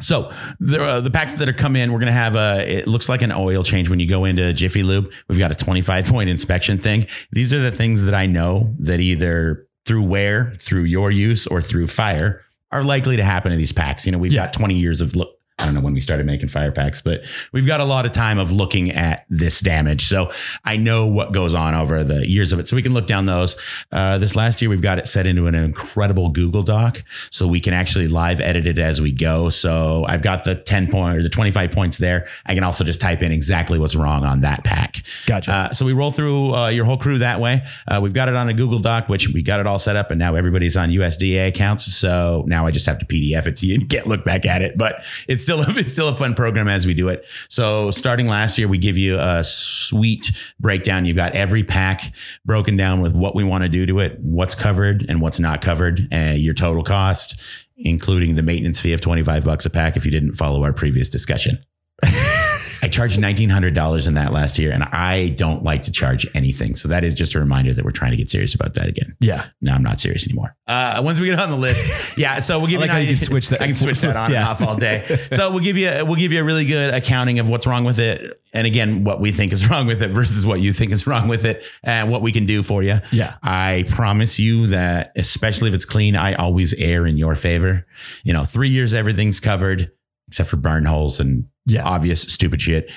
so the uh, the packs that are come in, we're gonna have a. It looks like an oil change when you go into Jiffy Lube. We've got a 25 point inspection thing. These are the things that I know that either through wear, through your use, or through fire are likely to happen in these packs. You know, we've Yeah. got 20 years of look I don't know when we started making fire packs, but we've got a lot of time of looking at this damage. So I know what goes on over the years of it. So we can look down those. Uh, this last year, we've got it set into an incredible Google Doc. So we can actually live edit it as we go. So I've got the 10 point or the 25 points there. I can also just type in exactly what's wrong on that pack. Gotcha. Uh, so we roll through uh, your whole crew that way. Uh, we've got it on a Google Doc, which we got it all set up, and now everybody's on USDA accounts. So now I just have to PDF it to you and get look back at it. But it's still it's still a fun program as we do it. So starting last year, we give you a sweet breakdown. You've got every pack broken down with what we want to do to it, what's covered and what's not covered, uh, your total cost, including the maintenance fee of twenty five bucks a pack if you didn't follow our previous discussion. I charged nineteen hundred dollars in that last year, and I don't like to charge anything. So that is just a reminder that we're trying to get serious about that again. yeah. No, I'm not serious anymore. Uh, once we get on the list, yeah. So we'll give I you. you can switch that. I can switch that on Yeah. and off all day. So we'll give you we'll give you a really good accounting of what's wrong with it, and again, what we think is wrong with it versus what you think is wrong with it, and what we can do for you. Yeah. I promise you that, especially if it's clean, I always err in your favor. You know, three years everything's covered except for burn holes and Yeah. obvious stupid shit.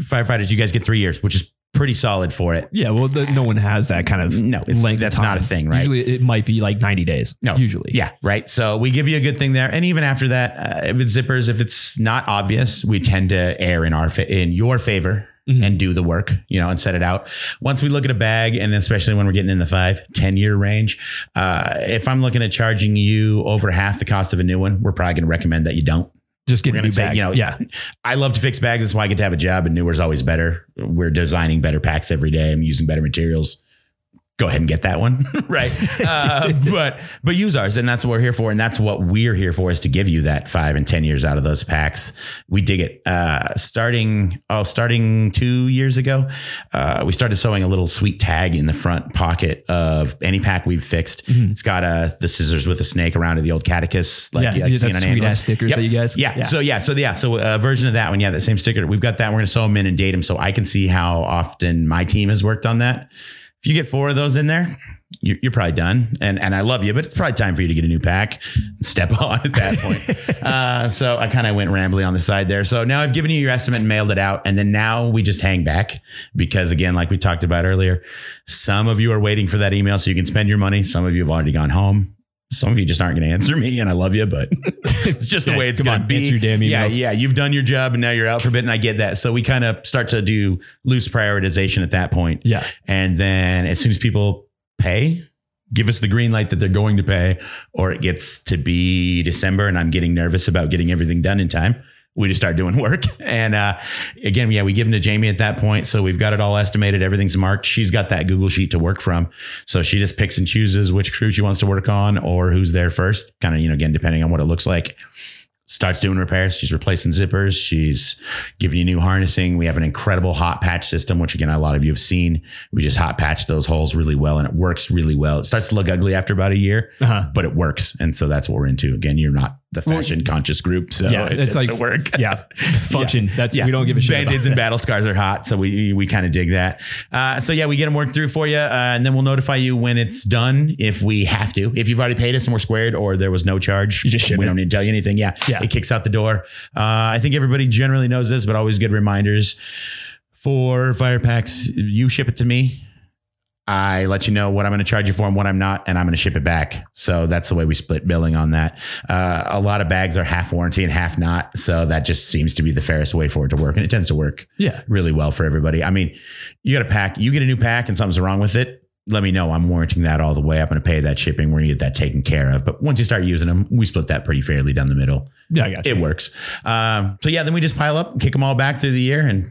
Firefighters, you guys get three years, which is pretty solid for it. Yeah. Well, the, no one has that kind of No, it's- length. that's not a thing, right? Usually, it might be like ninety days. No. Usually. Yeah, right. So we give you a good thing there, and even after that, uh, if it's zippers, if it's not obvious, we tend to err in our fa- in your favor Mhm. and do the work, you know, and set it out. Once we look at a bag, and especially when we're getting in the five, 10 year range, uh, if I'm looking at charging you over half the cost of a new one, we're probably going to recommend that you don't. Just get a new say, bag. you know, yeah. I love to fix bags. That's why I get to have a job, and newer is always better. We're designing better packs every day. I'm using better materials. Go ahead and get that one, right? Uh, but but use ours, and that's what we're here for, and that's what we're here for is to give you that five and ten years out of those packs. We dig it. Uh, starting oh, starting two years ago, uh, we started sewing a little sweet tag in the front pocket of any pack we've fixed. Mhm. It's got a the scissors with a snake around it, the old catechist like yeah. you- like that's sweet ass stickers Yep. that you guys. Yeah. So yeah. So yeah. So a version of that one. Yeah. That same sticker. We've got that. We're going to sew them in and date them so I can see how often my team has worked on that. If you get four of those in there, you're, you're probably done. And and I love you, but it's probably time for you to get a new pack. and Step on at that point. uh, so I kind of went rambly on the side there. So now I've given you your estimate and mailed it out, and then now we just hang back because again, like we talked about earlier, some of you are waiting for that email so you can spend your money. Some of you have already gone home. Some of you just aren't going to answer me, and I love you, but it's just the Yeah, way it's going to be. your damn yeah, yeah, you've done your job, and now you're out for a bit, and I get that. So we kind of start to do loose prioritization at that point, Yeah. and then as soon as people pay, give us the green light that they're going to pay, or it gets to be December, and I'm getting nervous about getting everything done in time. We just start doing work. And uh, again, yeah, we give them to Jamie at that point. So we've got it all estimated. Everything's marked. She's got that Google sheet to work from. So she just picks and chooses which crew she wants to work on or who's there first. Kind of, you know, again, depending on what it looks like. Starts doing repairs. She's replacing zippers. She's giving you new harnessing. We have an incredible hot patch system, which again, a lot of you have seen. We just hot patch those holes really well and it works really well. It starts to look ugly after about a year, Uh-huh. but it works. And so that's what we're into. Again, you're not the Well, fashion conscious group. So yeah, it it's like work. Yeah. Function. That's yeah. we don't give a shit. Band-aids and battle scars are hot, so we we kind of dig that. Uh, so yeah, we get them worked through for you, uh, and then we'll notify you when it's done if we have to. If you've already paid us and we're squared, or there was no charge, You just ship we it. don't need to tell you anything. Yeah, Yeah. it kicks out the door. Uh, I think everybody generally knows this, but always good reminders for fire packs. You ship it to me. I let you know what I'm going to charge you for and what I'm not, and I'm going to ship it back. So that's the way we split billing on that. Uh, a lot of bags are half warranty and half not. So that just seems to be the fairest way for it to work. And it tends to work Yeah. really well for everybody. I mean, you got a pack, you get a new pack and something's wrong with it. Let me know. I'm warranting that all the way. I'm going to pay that shipping. We're going to get that taken care of. But once you start using them, we split that pretty fairly down the middle. Yeah, I got you. It works. Um, so yeah, then we just pile up, kick them all back through the year, and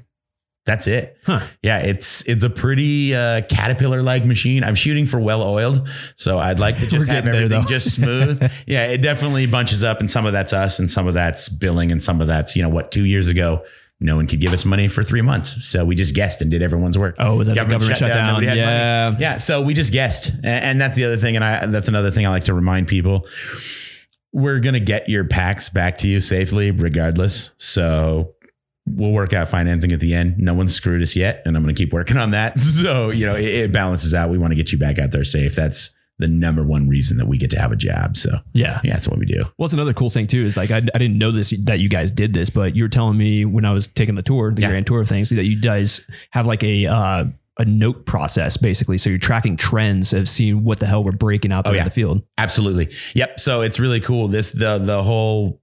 that's it. Huh. Yeah, it's it's a pretty uh, caterpillar like machine. I'm shooting for well oiled, so I'd like to just have there, everything just smooth. yeah, it definitely bunches up, and some of that's us, and some of that's billing, and some of that's you know what two years ago. No one could give us money for three months, so we just guessed and did everyone's work. Oh, was that Government government shutdown, nobody had yeah. Yeah, so we just guessed, A- and that's the other thing, and I that's another thing I like to remind people. We're gonna get your packs back to you safely, regardless. So we'll work out financing at the end. No one's screwed us yet, and I'm gonna keep working on that. So you know it, it balances out. We want to get you back out there safe. That's the number one reason that we get to have a job. So Yeah. yeah, that's what we do. What's another cool thing too is like I, I didn't know this that you guys did this, but you were telling me when I was taking the tour, the Yeah. grand tour of things, that you guys have like a uh, a note process basically. So you're tracking trends of seeing what the hell we're breaking out there Oh, yeah. in the field. Absolutely. Yep. So it's really cool. This the the whole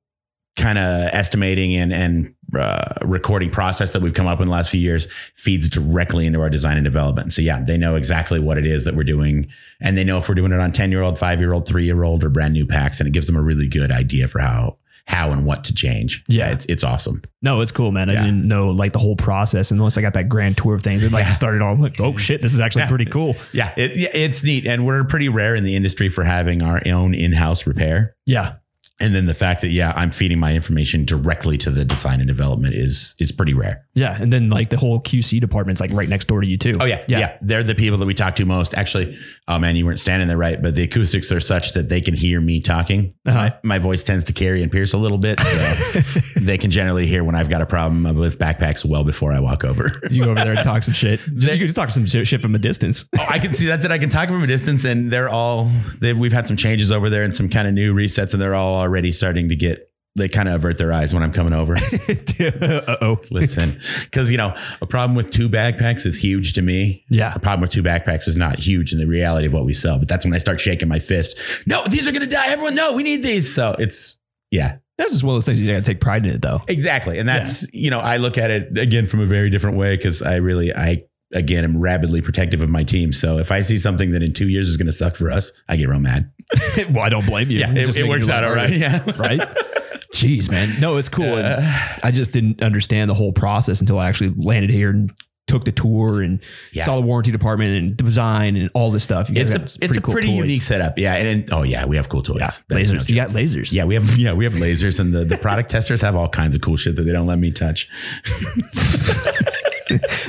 kind of estimating and and uh, recording process that we've come up with in the last few years feeds directly into our design and development. So yeah, they know exactly what it is that we're doing, and they know if we're doing it on ten year old, five year old, three year old, or brand new packs, and it gives them a really good idea for how how and what to change. Yeah. it's it's awesome. No, it's cool, man. I didn't know like the whole process, and once I got that grand tour of things, it like Yeah. started all like, oh shit, this is actually Yeah. pretty cool. Yeah, it, yeah, it's neat, and we're pretty rare in the industry for having our own in house repair. Yeah, And then the fact that yeah, I'm feeding my information directly to the design and development is is pretty rare. yeah, and then like the whole QC department's like right next door to you too. Oh yeah, yeah, Yeah. They're the people that we talk to most. Actually, oh man, you weren't standing there right, but the acoustics are such that they can hear me talking. Uh-huh. My, my voice tends to carry and pierce a little bit, so they can generally hear when I've got a problem with backpacks well before I walk over. you go over there and talk some shit. You can talk some shit shit from a distance. Oh, I can see that's it. I can talk from a distance, and they're all. They've, we've had some changes over there and some kind of new resets, and they're all already starting to get. They kind of avert their eyes when I'm coming over. uh oh. Listen, because you know a problem with two backpacks is huge to me. Yeah. A problem with two backpacks is not huge in the reality of what we sell, but that's when I start shaking my fist. No, these are going to die. Everyone, no, we need these. So it's yeah, That's just one of those things you gotta take pride in it though. exactly. And that's you know I look at it again from a very different way because I really I again am rabidly protective of my team. So if I see something that in two years is going to suck for us, I get real mad. well, I don't blame you. Yeah, it, it works out all right. Yeah. right? Jeez, man. No, it's cool. And Uh, I just didn't understand the whole process until I actually landed here and took the tour and Yeah. saw the warranty department and design and all this stuff. You it's a it's a cool pretty toys. unique setup. Yeah, and, and oh yeah, we have cool toys. Yeah, That's no lasers. you got lasers. Yeah, we have yeah we have lasers, and the the product testers have all kinds of cool shit that they don't let me touch.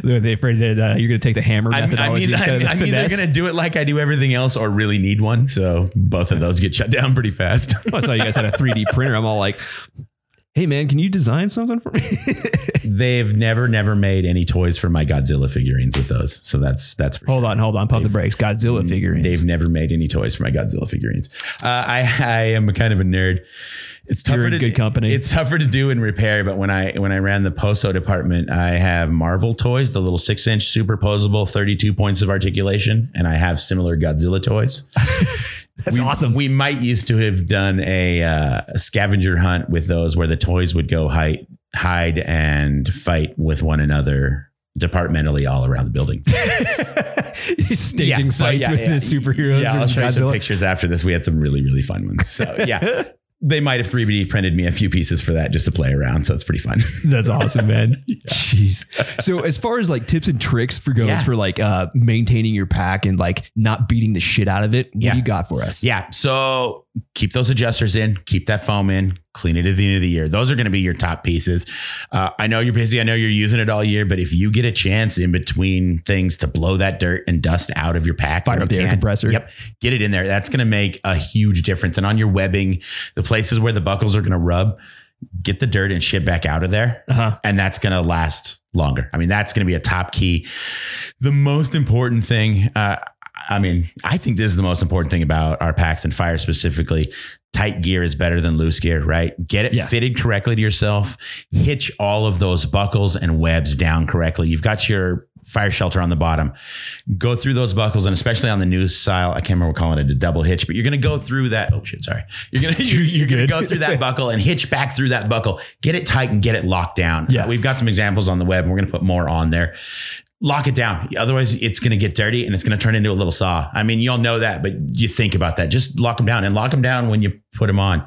They're they afraid that uh, you're going to take the hammer I methodology mean, instead I'm, of the I'm either finesse. going to do it like I do everything else, or really need one. So both of those get shut down pretty fast. I saw you guys had a 3D printer. I'm all like, hey, man, can you design something for me? They've never never made any toys for my Godzilla figurines with those. So that's that's for hold on, hold on. Pump the brakes. Godzilla figurines. They've never made any toys for my Godzilla figurines. Uh, I I am kind of a nerd. It's tougher to good company. It's tougher to do and repair, but when I when I ran the Poso department, I have Marvel toys, the little six inch superposable, thirty two points of articulation, and I have similar Godzilla toys. That's we, awesome. We might used to have done a, uh, a scavenger hunt with those, where the toys would go hide hide and fight with one another departmentally all around the building. Staging so, fights with the superheroes. Yeah, I'll show you some pictures after this. We had some really, really fun ones. So yeah, they might have 3D printed me a few pieces for that just to play around. So it's pretty fun. That's awesome, man. Jeez. So as far as like tips and tricks for goes Yeah. for like uh maintaining your pack and like not beating the shit out of it, what Yeah. do you got for us? yeah. So keep those adjusters in, keep that foam in, clean it at the end of the year. Those are going to be your top pieces. Uh, I know you're busy. I know you're using it all year, but if you get a chance in between things to blow that dirt and dust out of your pack, Fire up the air compressor. Yep. Get it in there. That's going to make a huge difference. And on your webbing, the places where the buckles are going to rub, get the dirt and shit back out of there. Uh-huh. and that's going to last longer. I mean, that's going to be a top key. The most important thing, uh, I mean, I think this is the most important thing about our packs and fire specifically. Tight gear is better than loose gear, right? Get it Yeah. fitted correctly to yourself. Hitch all of those buckles and webs down correctly. You've got your fire shelter on the bottom. Go through those buckles, and especially on the new style, I can't remember what calling it a double hitch, but you're going to go through that. Oh shit, sorry. You're gonna you're, you're going to go through that buckle and hitch back through that buckle. Get it tight and get it locked down. Yeah. we've got some examples on the web, and we're going to put more on there. Lock it down. Otherwise, it's going to get dirty and it's going to turn into a little saw. I mean, you'll know that, but you think about that. Just lock them down and lock them down when you put them on.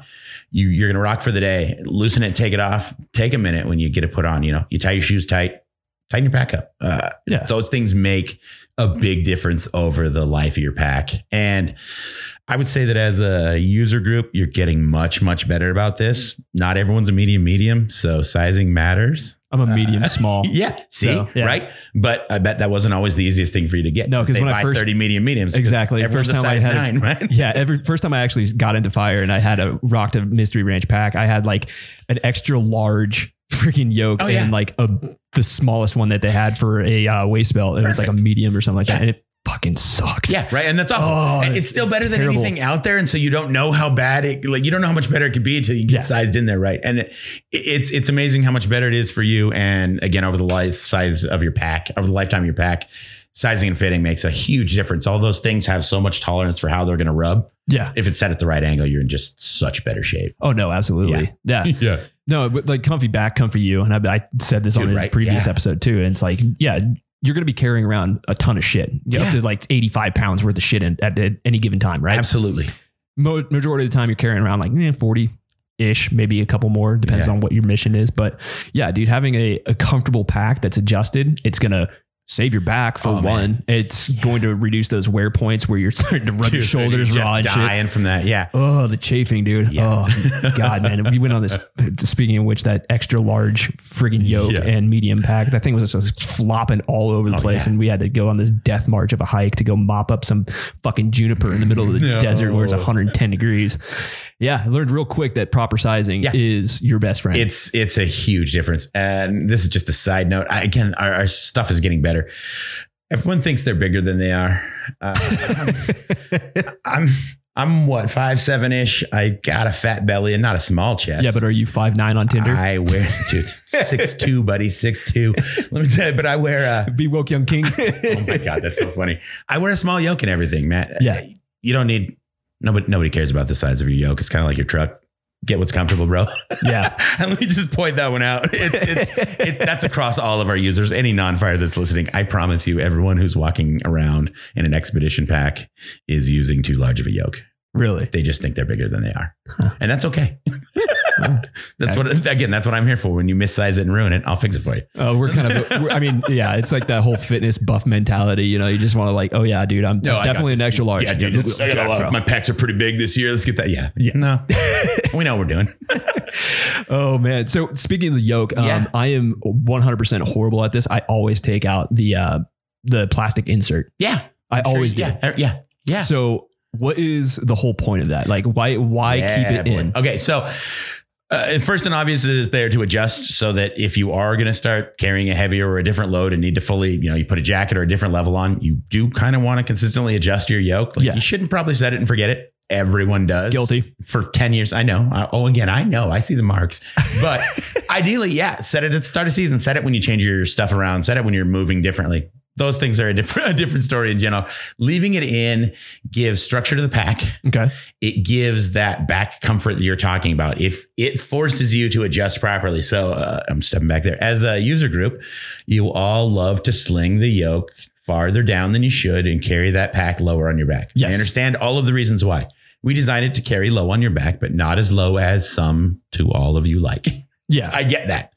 You, you're going to rock for the day. Loosen it, take it off. Take a minute when you get it put on. You know, you tie your shoes tight, tighten your pack up. Uh, Yeah. those things make a big difference over the life of your pack. And I would say that as a user group, you're getting much, much better about this. Not everyone's a medium medium, so sizing matters. I'm a medium small. Yeah, see, So, yeah. right? But I bet that wasn't always the easiest thing for you to get. No, 'cause they when I first- 30 medium mediums. Exactly. Everyone's First time I had a- nine, right? Yeah, every first time I actually got into fire and I had a rocked a mystery ranch pack, I had like an extra large freaking yoke Oh, yeah. and like a the smallest one that they had for a uh, waist belt. It was like a medium or something like that, and it fucking sucks. Yeah, right. And that's awful. Oh, and it's, it's- still it's better than terrible. anything out there. And so you don't know how bad it like you don't know how much better it could be until you get Yeah. sized in there, right? And it, it's it's amazing how much better it is for you. And again, over the life size of your pack, over the lifetime of your pack, sizing and fitting makes a huge difference. All those things have so much tolerance for how they're gonna rub. Yeah. If it's set at the right angle, you're in just such better shape. Oh no, absolutely. Yeah. Yeah. yeah. No, but like comfy back, comfy you. And I, I said this on Dude, a right? previous Yeah. episode too. And it's like, yeah, you're going to be carrying around a ton of shit, Yeah. up to like 85 pounds worth of shit in, at, at any given time, right? Absolutely. Mo- majority of the time you're carrying around like eh, 40 ish, maybe a couple more, depends Yeah. on what your mission is. But yeah, dude, having a, a comfortable pack that's adjusted, it's going to save your back for Oh, man. one. It's going to reduce those wear points where you're starting to rub your shoulders you're raw and just shit. dying from that. Yeah. Oh, the chafing, dude. Yeah. Oh, God, man. We went on this, speaking of which, that extra large friggin' yoke Yeah. and medium pack. That thing was just flopping all over the Oh, place. yeah. And we had to go on this death march of a hike to go mop up some fucking juniper in the middle of the No. desert where it's 110 degrees. Yeah, I learned real quick that proper sizing Yeah. is your best friend. It's it's a huge difference. And this is just a side note. I, again, our, our stuff is getting better. Everyone thinks they're bigger than they are. Uh, I'm, I'm I'm what five seven ish. I got a fat belly and not a small chest. yeah, but are you five nine on Tinder? I wear dude six two, buddy, six two. Let me tell you, but I wear a. Be woke, young king. Oh my god, that's so funny. I wear a small yoke and everything, Matt. Yeah. you don't need nobody. Nobody cares about the size of your yoke. It's kind of like your truck. Get what's comfortable, bro. yeah. And let me just point that one out. It's, it's it, that's across all of our users. Any non-fire that's listening, I promise you, everyone who's walking around in an expedition pack is using too large of a yoke. Really? They just think they're bigger than they are, and that's okay. Well, That's what again. That's what I'm here for. When you missize it and ruin it, I'll fix it for you. Oh, we're kind of. we're- I mean, yeah, it's like that whole fitness buff mentality. You know, you just want to like, oh yeah, dude, I'm got definitely an extra large. Yeah, dude. it's- I got a lot of- my packs are pretty big this year. Let's get that. Yeah, yeah. No, we know what we're doing. oh man. So speaking of the yoke, um, Yeah. I am 100 percent horrible at this. I always take out the uh, the plastic insert. Yeah, I I'm sure- always do. Yeah, er, yeah, yeah. So what is the whole point of that? Like, why why Yeah, keep it boy. in? Okay, so uh, first and obvious is there to adjust so that if you are going to start carrying a heavier or a different load and need to fully, you know, you put a jacket or a different level on, you do kind of want to consistently adjust your yoke. Like Yeah. you shouldn't probably set it and forget it. Everyone does. Guilty. For 10 years. I know. I, oh, again, I know. I see the marks. But ideally, yeah, set it at the start of season. Set it when you change your stuff around. Set it when you're moving differently. Those things are a different, a different story in general. Leaving it in gives structure to the pack Okay. it gives that back comfort that you're talking about. If it forces you to adjust properly. So uh, I'm stepping back there. As a user group, you all love to sling the yoke farther down than you should and carry that pack lower on your back. Yes. I understand all of the reasons why. We designed it to carry low on your back, but not as low as some to all of you like. Yeah. I get that.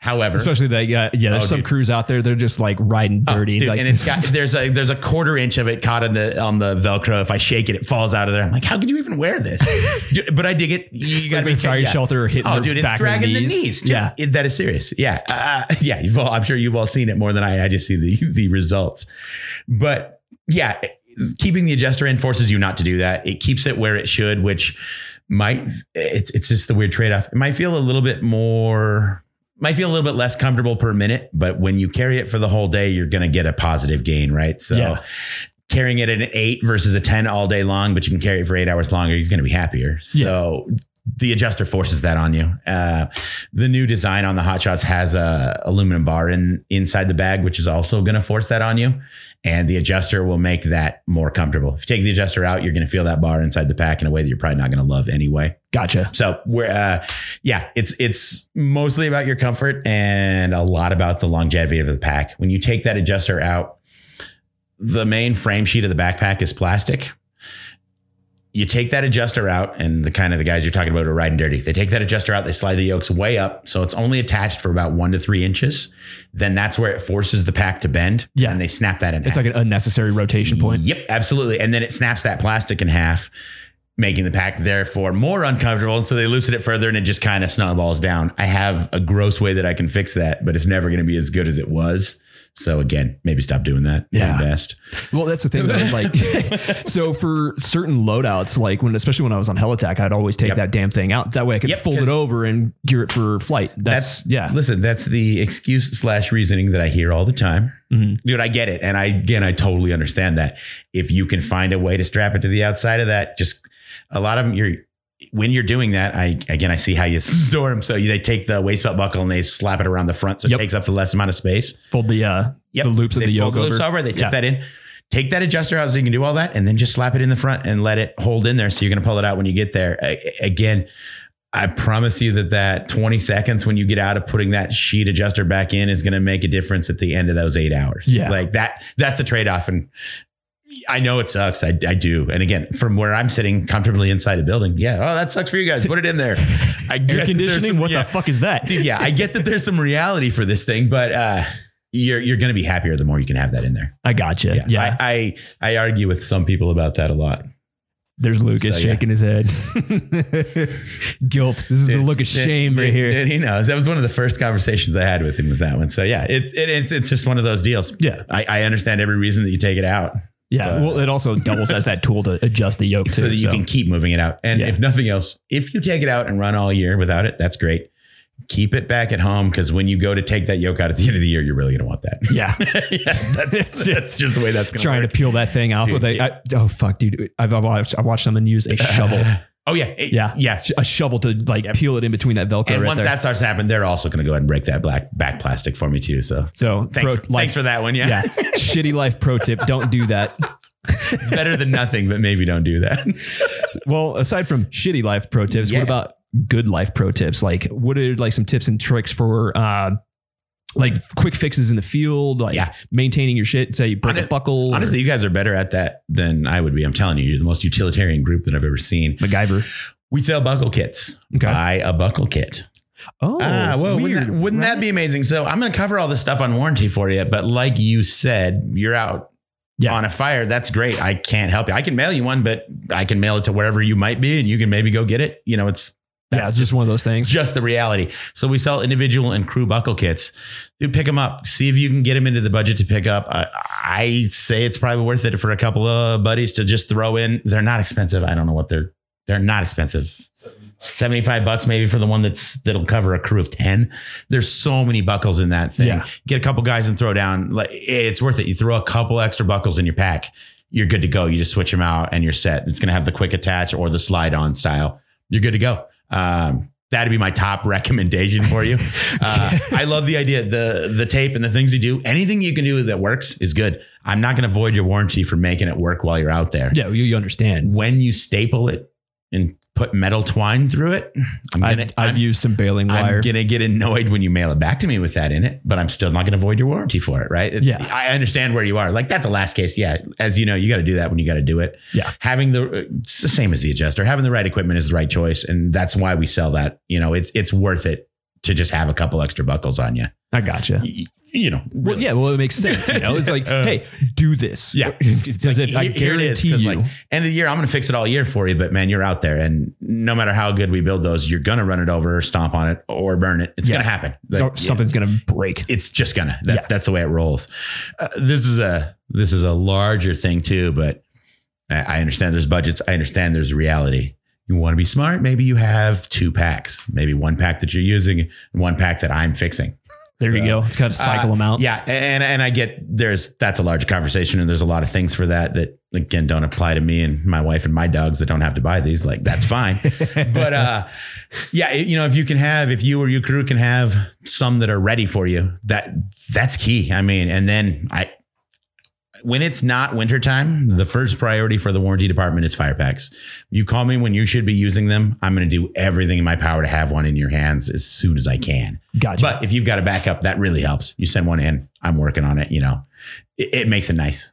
However, Especially that, yeah, yeah. There's Oh, some dude. crews out there. They're just like riding Oh, dirty. dude, like, and it's got there's a there's a quarter inch of it caught on the on the Velcro. If I shake it, it falls out of there. I'm like, how could you even wear this? Dude, but I dig it. You got like to be fire yeah. shelter or hitting Oh, dude, it's dragging the knees. knees. Dude, Yeah. it- that is serious. Yeah, uh, yeah. You've all, I'm sure you've all seen it more than I. I just see the the results. But yeah, keeping the adjuster in forces you not to do that. It keeps it where it should, which might it's it's just the weird trade off. It might feel a little bit more. Might feel a little bit less comfortable per minute, but when you carry it for the whole day, you're going to get a positive gain, right? So, Yeah. carrying it at an eight versus a 10 all day long, but you can carry it for eight hours longer, you're going to be happier. So, the adjuster forces that on you. Uh, the new design on the Hot Shots has a aluminum bar in inside the bag, which is also going to force that on you. And the adjuster will make that more comfortable. If you take the adjuster out, you're going to feel that bar inside the pack in a way that you're probably not going to love anyway. Gotcha. So we're uh yeah, it's it's mostly about your comfort and a lot about the longevity of the pack. When you take that adjuster out, the main frame sheet of the backpack is plastic. You take that adjuster out, and the kind of the guys you're talking about are riding dirty. They take that adjuster out, they slide the yokes way up, so it's only attached for about one to three inches. Then that's where it forces the pack to bend. Yeah. and they snap that in. It's half. like an unnecessary rotation point. Yep, absolutely. And then it snaps that plastic in half, making the pack therefore more uncomfortable. And so they loosen it further and it just kind of snowballs down. I have a gross way that I can fix that, but it's never going to be as good as it was. So again, maybe stop doing that. Yeah. Invest. Well, that's the thing though. Like, so for certain loadouts, like when, especially when I was on Helitack, I'd always take Yep. that damn thing out. That way I could Yep, fold it over and gear it for flight. That's, yeah. Listen, that's the excuse slash reasoning that I hear all the time. Mhm. Dude, I get it. And I, again, I totally understand that. If you can find a way to strap it to the outside of that, just a lot of them, you're, when you're doing that, I, again, I see how you store them. So they take the waist belt buckle and they slap it around the front. So Yep. it takes up the less amount of space. Fold the, uh, Yep. the loops of they the fold yoke the loops over. over. They tip Yeah. that in. Take that adjuster out so you can do all that, and then just slap it in the front and let it hold in there. So you're going to pull it out when you get there. A- again, I promise you that that 20 seconds when you get out of putting that sheet adjuster back in is going to make a difference at the end of those eight hours. Yeah. like that. That's a trade off, and I know it sucks. I, I do. And again, from where I'm sitting comfortably inside a building, yeah. Oh, that sucks for you guys. Put it in there. I get Air conditioning? some- what yeah the fuck is that? dude, yeah, I get that there's some reality for this thing, but uh, you're you're going to be happier the more you can have that in there. I gotcha. Yeah. Yeah, I, I I argue with some people about that a lot. There's Lucas So, yeah. shaking his head. Guilt. This is the look of shame right here. And he knows that was one of the first conversations I had with him was that one. So yeah, it's it, it's it's just one of those deals. Yeah. I, I understand every reason that you take it out Yeah. But- well, it also doubles as that tool to adjust the yoke too. so that you can keep moving it out. And Yeah. if nothing else, if you take it out and run all year without it, that's great. Keep it back at home because when you go to take that yoke out at the end of the year, you're really going to want that. yeah. yeah, that's, that's just the way that's going to Trying to peel that thing off Dude, with a. I, oh fuck, dude! I've, I've watched I've watched someone use a shovel. Oh yeah, It- Yeah. yeah. a shovel to like Yep. peel it in between that Velcro And right once there. that starts to happen, they're also going to go ahead and break that black back plastic for me too. So so thanks, pro, for, thanks for that one. Yeah, yeah, shitty life pro tip: don't do that. it's better than nothing, but maybe don't do that. Well, aside from shitty life pro tips, Yeah. what about good life pro tips? Like, what are like some tips and tricks for uh, like quick fixes in the field? Like Yeah. maintaining your shit. Say you break a buckle. or Honestly, you guys are better at that than I would be. I'm telling you, you're the most utilitarian group that I've ever seen. MacGyver. We sell buckle kits. Okay. Buy a buckle kit. Oh, ah, well, weird, wouldn't, that, wouldn't right? that be amazing? So I'm going to cover all this stuff on warranty for you. But like you said, you're out Yeah. on a fire. That's great. I can't help you. I can mail you one, but I can mail it to wherever you might be, and you can maybe go get it. You know, it's Yeah, it's just one of those things. just the reality. So we sell individual and crew buckle kits. Dude, pick them up. See if you can get them into the budget to pick up. I, I say it's probably worth it for a couple of buddies to just throw in. They're not expensive. I don't know what they're. They're not expensive. 75 bucks maybe for the one that's that'll cover a crew of 10 there's so many buckles in that thing Yeah. get a couple guys and throw down like it's worth it you throw a couple extra buckles in your pack you're good to go you just switch them out and you're set it's going to have the quick attach or the slide on style you're good to go um, that'd be my top recommendation for you. Uh, i love the idea the the tape and the things you do. Anything you can do that works is good. I'm not going to void your warranty for making it work while you're out there. Yeah, you, you understand. when you staple it and put metal twine through it, I'm gonna, I've I'm, used some baling wire. I'm gonna get annoyed when you mail it back to me with that in it, but I'm still not gonna void your warranty for it, right? It's- Yeah. I understand where you are. Like that's a last case. Yeah, as you know, you got to do that when you got to do it. Yeah. having the it's the same as the adjuster. Having the right equipment is the right choice, and that's why we sell that. You know, it's it's worth it to just have a couple extra buckles on you. I gotcha. You know, Well, yeah, well, it makes sense. You know, it's like, Uh, hey, do this. Yeah. Because if I Here- here it is, guarantee you, like, end of the year, I'm going to fix it all year for you. But man, you're out there, and no matter how good we build those, you're going to run it over, or stomp on it, or burn it. It's Yeah. going to happen. Like, something's gonna break. it's just gonna. That's Yeah. that's the way it rolls. Uh, this is a this is a larger thing too, but I I understand there's budgets. I understand there's reality. You want to be smart? Maybe you have two packs. Maybe one pack that you're using, and one pack that I'm fixing. There you go. It's got to cycle uh, them out. Yeah, and and I get there's that's a large conversation, and there's a lot of things for that that again don't apply to me and my wife and my dogs that don't have to buy these. Like that's fine, but uh, yeah, you know if you can have if you or your crew can have some that are ready for you, that that's key. I mean, and then I. When it's not wintertime, the first priority for the warranty department is fire packs. You call me when you should be using them. I'm going to do everything in my power to have one in your hands as soon as I can. Gotcha. But if you've got a backup, that really helps. You send one in. I'm working on it. You know, it, it makes it nice.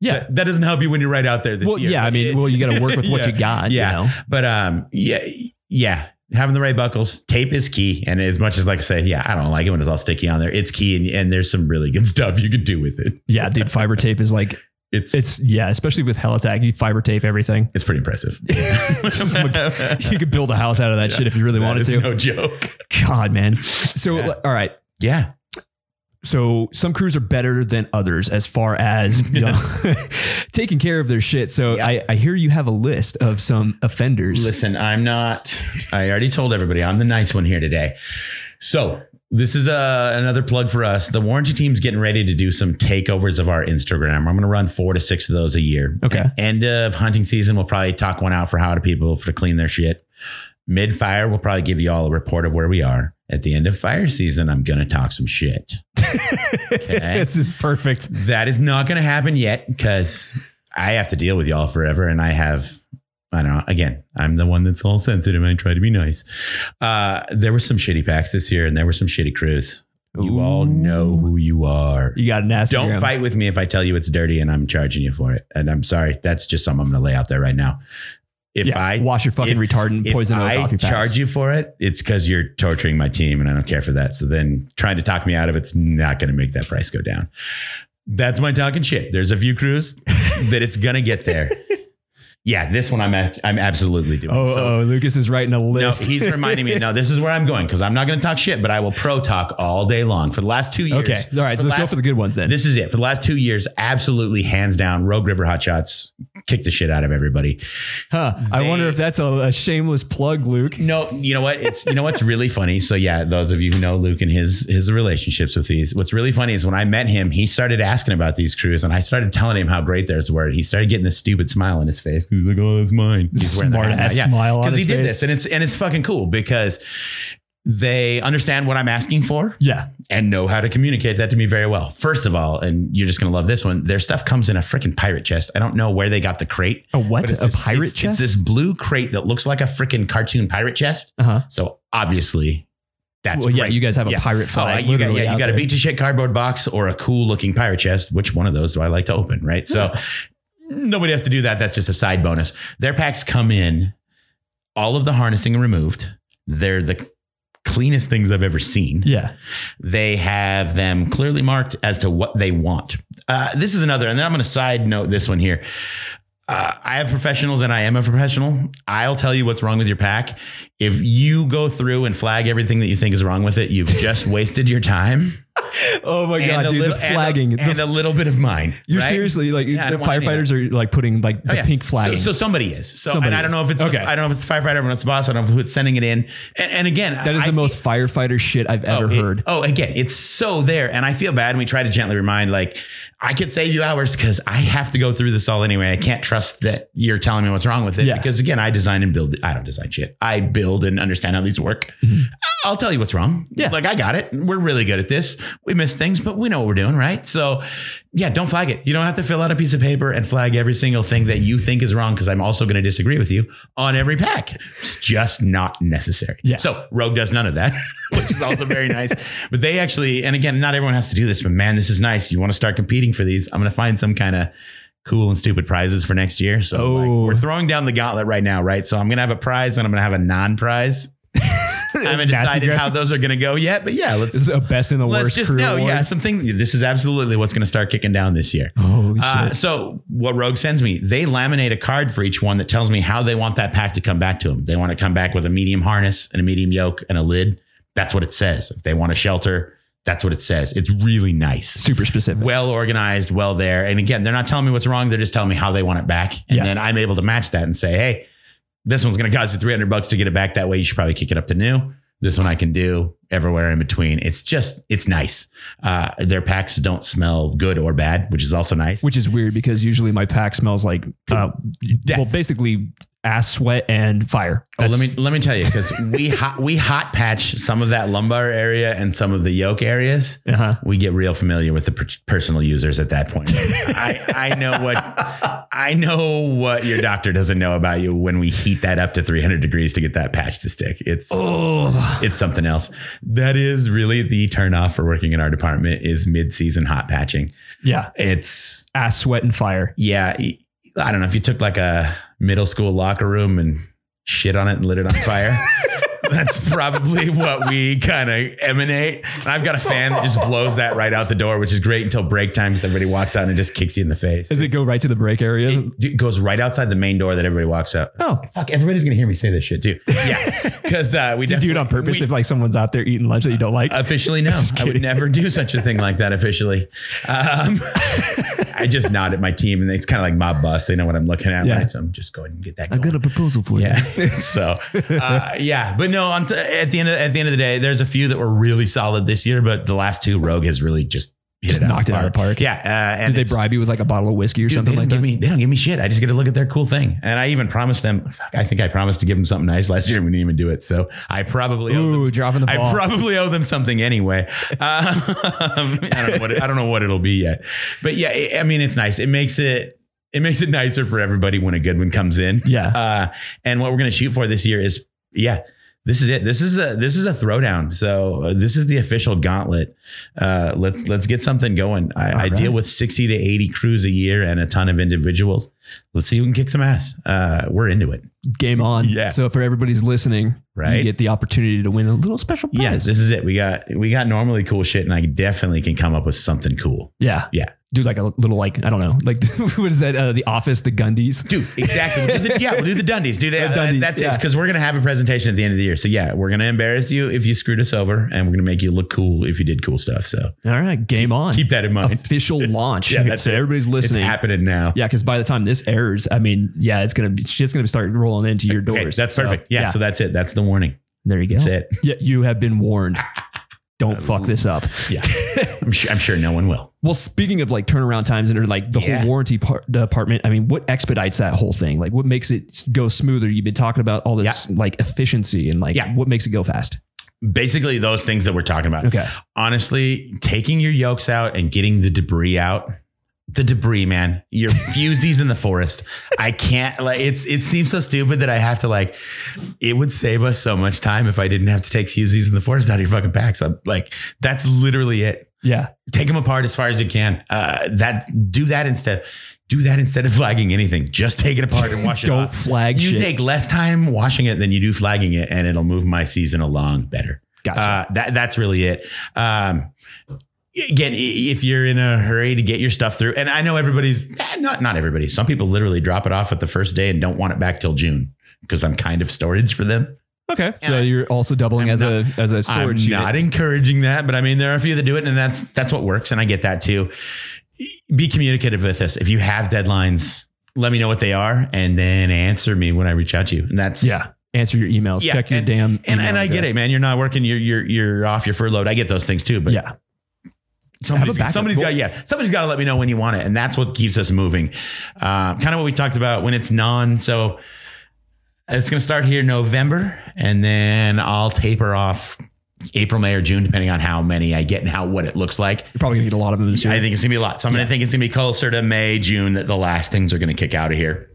yeah. That, that doesn't help you when you're right out there this Well, year. yeah. I mean, well, you got to work with what Yeah. you got. Yeah. You know? But um, yeah, yeah. Having the right buckles, tape is key. And as much as like I say, yeah, I don't like it when it's all sticky on there. It's key, and, and there's some really good stuff you can do with it. Yeah, dude. Fiber tape is like It's it's, yeah, especially with Helitack, you fiber tape everything. It's pretty impressive. you could build a house out of that shit if you really wanted to. no joke. God, man. So Yeah. all right. Yeah. So some crews are better than others as far as you know, taking care of their shit. So Yeah. I, I hear you have a list of some offenders. Listen, I'm not. I already told everybody I'm the nice one here today. So this is uh, another plug for us. The warranty team's getting ready to do some takeovers of our Instagram. I'm going to run four to six of those a year. Okay. At End of hunting season, we'll probably talk one out for how to people to clean their shit. Mid fire, we'll probably give you all a report of where we are. At the end of fire season, I'm going to talk some shit. Okay. this is perfect. That is not going to happen yet because I have to deal with y'all forever. And I have, I don't know, again, I'm the one that's all sensitive and I try to be nice. Uh, there were some shitty packs this year and there were some shitty crews. You all know who you are. You got an ass. Don't fight with me if I tell you it's dirty and I'm charging you for it. And I'm sorry. That's just something I'm going to lay out there right now. If Yeah, I wash your fucking if- retardant poison I off your charge you for it, it's because you're torturing my team, and I don't care for that. So then trying to talk me out of it's not going to make that price go down. That's my talking shit. There's a few crews that it's going to get there. Yeah, this one I'm at, I'm absolutely doing. Oh, so, oh, Lucas is writing a no, list. he's reminding me. No, this is where I'm going because I'm not going to talk shit, but I will pro talk all day long for the last two years. okay. All right. So let's go for the good ones then. This is it for the last two years. Absolutely, hands down, Rogue River Hot Shots kick the shit out of everybody. huh. I wonder if that's a, a shameless plug, Luke. No, you know what? It's you know what's really funny. So yeah, those of you who know Luke and his his relationships with these, what's really funny is when I met him, he started asking about these crews, and I started telling him how great theirs were. And he started getting this stupid smile on his face. He's like, "Oh, that's mine." He's wearing Smart hat now. ass yeah, smile on because he his did face. this, and it's and it's fucking cool because they understand what I'm asking for Yeah. and know how to communicate that to me very well. First of all, and you're just gonna love this one. Their stuff comes in a freaking pirate chest. I don't know where they got the crate. A what? it's A this- pirate it's- chest? It's this blue crate that looks like a freaking cartoon pirate chest. Uh huh. So obviously, that's Well, yeah. great. You guys have a Yeah. pirate Oh, you got, yeah, you out got a there. beat to shit cardboard box or a cool looking pirate chest. Which one of those do I like to open? Right. So nobody has to do that. That's just a side bonus. Their packs come in all of the harnessing removed. They're the cleanest things I've ever seen. Yeah. They have them clearly marked as to what they want. Uh, this is another, and then I'm going to side note this one here. Uh, I have professionals and I am a professional. I'll tell you what's wrong with your pack. If you go through and flag everything that you think is wrong with it, you've just wasted your time. Oh my god, dude! little, the and a- flagging. and, the- a, little bit of mine. you're right? seriously like Yeah, the don't want any of firefighters are like putting like the Oh, yeah. pink flagging. So, so somebody is. So Somebody and I don't know if it's Okay. the, I don't know if it's the firefighter, I don't know if it's the boss, I don't know who's sending it in. And, and again, that is I the most firefighter shit I've ever oh, it- heard. oh, again, it's so there. And I feel bad. And we try to gently remind, like, I could save you hours because I have to go through this all anyway. I can't trust that you're telling me what's wrong with it. Yeah. Because again, I design and build. I don't design shit. I build and understand how these work. I'll tell you what's wrong. Mm-hmm. Yeah. Like I got it. We're really good at this. We miss things, but we know what we're doing, right? So yeah, don't flag it. You don't have to fill out a piece of paper and flag every single thing that you think is wrong because I'm also going to disagree with you on every pack. It's just not necessary. Yeah. So Rogue does none of that, which is also very nice. But they actually, and again, not everyone has to do this, but man, this is nice. You want to start competing for these? I'm going to find some kind of cool and stupid prizes for next year. So like, Oh. we're throwing down the gauntlet right now, right? So I'm going to have a prize and I'm going to have a non-prize. I haven't decided how those are going to go yet, but yeah, let's This is a best in the let's worst just know. award. Yeah, something. This is absolutely what's going to start kicking down this year. Holy Uh, shit. so what Rogue sends me, they laminate a card for each one that tells me how they want that pack to come back to them. They want to come back with a medium harness and a medium yoke and a lid. That's what it says. If they want a shelter, that's what it says. It's really nice. Super specific. Well organized, well there. And again, they're not telling me what's wrong. They're just telling me how they want it back. And Yeah. then I'm able to match that and say, hey, this one's going to cost you 300 bucks to get it back that way. You should probably kick it up to new. This one I can do everywhere in between. It's just, it's nice. Uh, their packs don't smell good or bad, which is also nice. which is weird because usually my pack smells like uh, well basically ass sweat and fire. Oh, let me let me tell you because we hot we hot patch some of that lumbar area and some of the yoke areas. uh-huh. We get real familiar with the per- personal users at that point. I I know what I know what your doctor doesn't know about you when we heat that up to 300 degrees to get that patch to stick. It's Oh. it's something else. That is really the turn off for working in our department is mid season hot patching. Yeah. It's Ass sweat and fire. yeah, I don't know if you took like a middle school locker room and shit on it and lit it on fire. That's probably what we kind of emanate. And I've got a fan that just blows that right out the door, which is great until break time because everybody walks out and it just kicks you in the face. Does it go right to the break area? It, it goes right outside the main door that everybody walks out. oh, Fuck, everybody's gonna hear me say this shit too. Yeah, because uh, we do do it on purpose we- if like someone's out there eating lunch that you don't like? Officially, no. I would never do such a thing like that officially. Um, I just nod at my team and it's kind of like mob boss. They know what I'm looking at. Yeah. Right? So I'm just going and get that going. I got a proposal for you. yeah. so, uh, yeah, but no, on t- at the end of, at the end of the day, there's a few that were really solid this year, but the last two Rogue has really just Just it knocked it out of the park. Yeah. Uh, and Did they bribe you with like a bottle of whiskey or Dude, something like that? me they don't give me shit. I just get to look at their cool thing. And I even promised them I think I promised to give them something nice last year and we didn't even do it. So I probably owe them dropping the Ball. I probably owe them something anyway. Um, I don't know what it, I don't know what it'll be yet, but yeah, I I mean, it's nice. It makes it it makes it nicer for everybody when a good one comes in. yeah. Uh, and what we're going to shoot for this year is, yeah, this is it. This is a this is a throwdown. So uh, this is the official gauntlet. Uh, let's let's get something going. I, I All deal with sixty to eighty crews a year and a ton of individuals. Let's see who can kick some ass. Uh, we're into it. Game on. Yeah. So for everybody's listening, Right. you get the opportunity to win a little special prize. Yeah, this is it. We got we got normally cool shit, and I definitely can come up with something cool. yeah. Yeah. Do like a little like I don't know like what is that? Uh, the Office, the Gundies. Dude, exactly. We'll do the- yeah, we'll do the Dundies, dude. Uh, Dundies, that's it. Because we're gonna have a presentation at the end of the year. So yeah, we're gonna embarrass you if you screwed us over, and we're gonna make you look cool if you did cool stuff. So All right, game on. keep that in mind. Official launch. Yeah, that's so it. everybody's listening It's happening now. Yeah, because by the time this airs, I mean, yeah, it's gonna be it's gonna start rolling into your doors. Okay, that's So, perfect. yeah, So that's it. That's the warning. there you go. That's it. Yeah, you have been warned. Don't uh, fuck this up. Yeah. I'm sure. I'm sure no one will. Well, speaking of like turnaround times and or like the Yeah. whole warranty part department, I mean, what expedites that whole thing? Like, what makes it go smoother? You've been talking about all this like efficiency and like Yeah. what makes it go fast. Basically, those things that we're talking about. Okay, honestly, taking your yokes out and getting the debris out. The debris, man. Your fusees in the forest. I can't like it's it seems so stupid that I have to like it would save us so much time if I didn't have to take fusees in the forest out of your fucking packs. I'm like, that's literally it. yeah, Take them apart as far as you can. Uh that do that instead. Do that instead of flagging anything. Just take it apart and wash it don't off. flag You shit. take less time washing it than you do flagging it, and it'll move my season along better. gotcha. Uh, that that's really it. Um, again, if you're in a hurry to get your stuff through, and I know everybody's eh, not not everybody. Some people literally drop it off at the first day and don't want it back till June because I'm kind of storage for them. okay, and so I- you're also doubling I'm as a as a I'm storage unit. not encouraging that, but I mean there are a few that do it, and that's that's what works, and I get that too. Be communicative with us. If you have deadlines, let me know what they are, and then answer me when I reach out to you. And that's yeah, answer your emails. Yeah, Check your and- damn. And, and I get it, man. You're not working. You're you're you're off your furlough. I get those things too. But Yeah, somebody's, somebody's got yeah somebody's got to let me know when you want it and that's what keeps us moving. Um, kind of what we talked about when it's non so it's going to start here november and then i'll taper off april may or june depending on how many i get and how what it looks like. You're probably gonna get a lot of them this year. i think it's going to be a lot so i'm going to think it's going to be closer to may june that the last things are going to kick out of here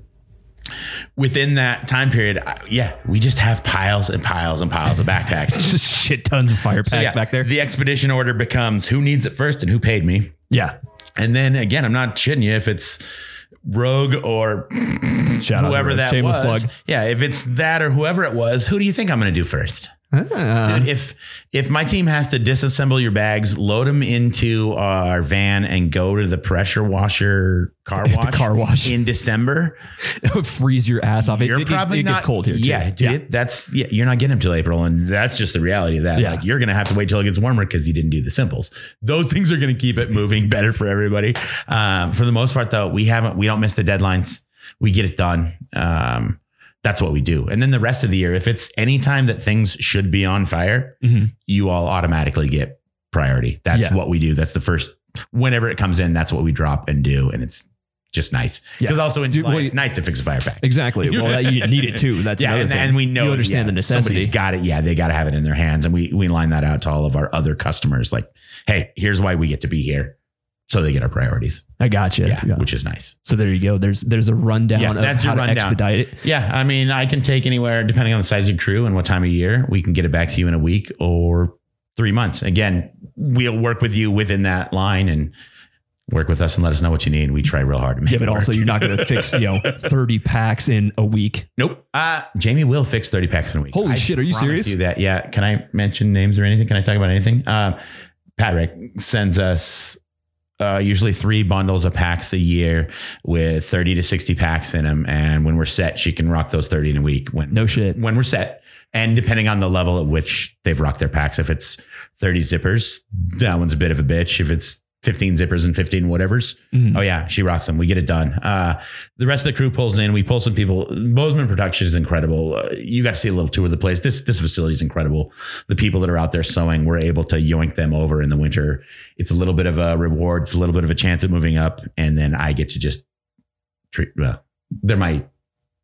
within that time period I- yeah we just have piles and piles and piles of backpacks just shit tons of fire packs So, yeah, back there. the expedition order becomes who needs it first and who paid me yeah, and then again, I'm not shitting you if it's Rogue or shout whoever that shameless was. plug. Yeah, if it's that or whoever it was, who do you think I'm going to do first? Ah. Dude, if if my team has to disassemble your bags, load them into our van, and go to the pressure washer car The wash, car wash. in December, freeze your ass off. It, you're it, probably it, not. gets cold here. Too. Yeah, dude, it- that's yeah. You're not getting them till April, and that's just the reality of that. Yeah. Like you're gonna have to wait till it gets warmer because you didn't do the simples. Those things are gonna keep it moving better for everybody. Um, for the most part, though, we haven't. We don't miss the deadlines. We get it done. Um, that's what we do. And then the rest of the year, if it's any time that things should be on fire, Mhm. you all automatically get priority. That's Yeah. what we do. That's the first. Whenever it comes in, that's what we drop and do, and it's just nice. Yeah. Because also in July, well, it's nice to fix a fire pack. Exactly. Well, that, you need it too. That's Yeah, another and, thing. and we know you understand yeah, the necessity. Somebody's got it. Yeah, they got to have it in their hands, and we we line that out to all of our other customers. Like, hey, here's why we get to be here, so they get our priorities. I got you. Yeah, which is nice. So there you go. There's there's a rundown Yeah, of that's how your to rundown. expedite it. Yeah, I mean, I can take anywhere depending on the size of your crew and what time of year. We can get it back to you in a week or three months. Again, we'll work with you within that line and work with us and let us know what you need. We try real hard to make Yeah, it but also work. you're not going to fix, you know, 30 packs in a week. Nope. Uh, Jamie will fix 30 packs in a week. Holy I shit, are you serious? You that. Yeah. Can I mention names or anything? Can I talk about anything? Um, Patrick sends us uh, usually three bundles of packs a year with 30 to 60 packs in them. And when we're set, she can rock those 30 in a week when, No shit. when we're set. And depending on the level at which they've rocked their packs, if it's 30 zippers, that one's a bit of a bitch. If it's 15 zippers and 15 whatevers, Mhm. oh yeah, she rocks them. We get it done. Uh, the rest of the crew pulls in. We pull some people. Bozeman production is incredible. Uh, you got to see a little tour of the place. This this facility is incredible. The people that are out there sewing, we're able to yoink them over in the winter. It's a little bit of a reward. It's a little bit of a chance at moving up, and then I get to just treat. Well, they're my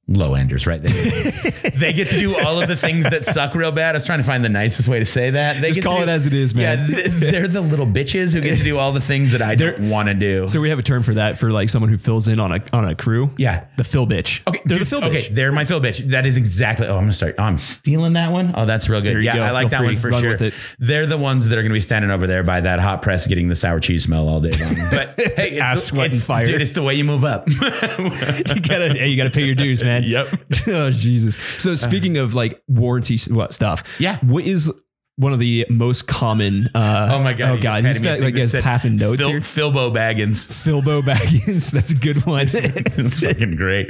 low enders, right? They, they get to do all of the things that suck real bad. I was trying to find the nicest way to say that. They Just get to call do- it as it is, man. Yeah, they're the little bitches who get to do all the things that I don't want to do. So we have a term for that for like someone who fills in on a on a crew. yeah. The fill bitch. Okay, They're dude, the fill Okay, bitch. they're my fill bitch. That is exactly. Oh, I'm gonna start. Oh, I'm stealing that one. Oh, that's real good. There Yeah, go. I like Feel that one for sure. They're the ones that are gonna be standing over there by that hot press, getting the sour cheese smell all day long. But hey, it's, Ass, the, sweat, and fire. dude, it's the way you move up. you gotta you gotta pay your dues, man. Yep. oh Jesus. So speaking of like warranty what stuff, Yeah. What is one of the most common? Uh, Oh my god! Oh god! He's handed me a got, like said passing notes Phil, here. Philbo Baggins. Philbo Baggins. That's a good one. It's fucking great.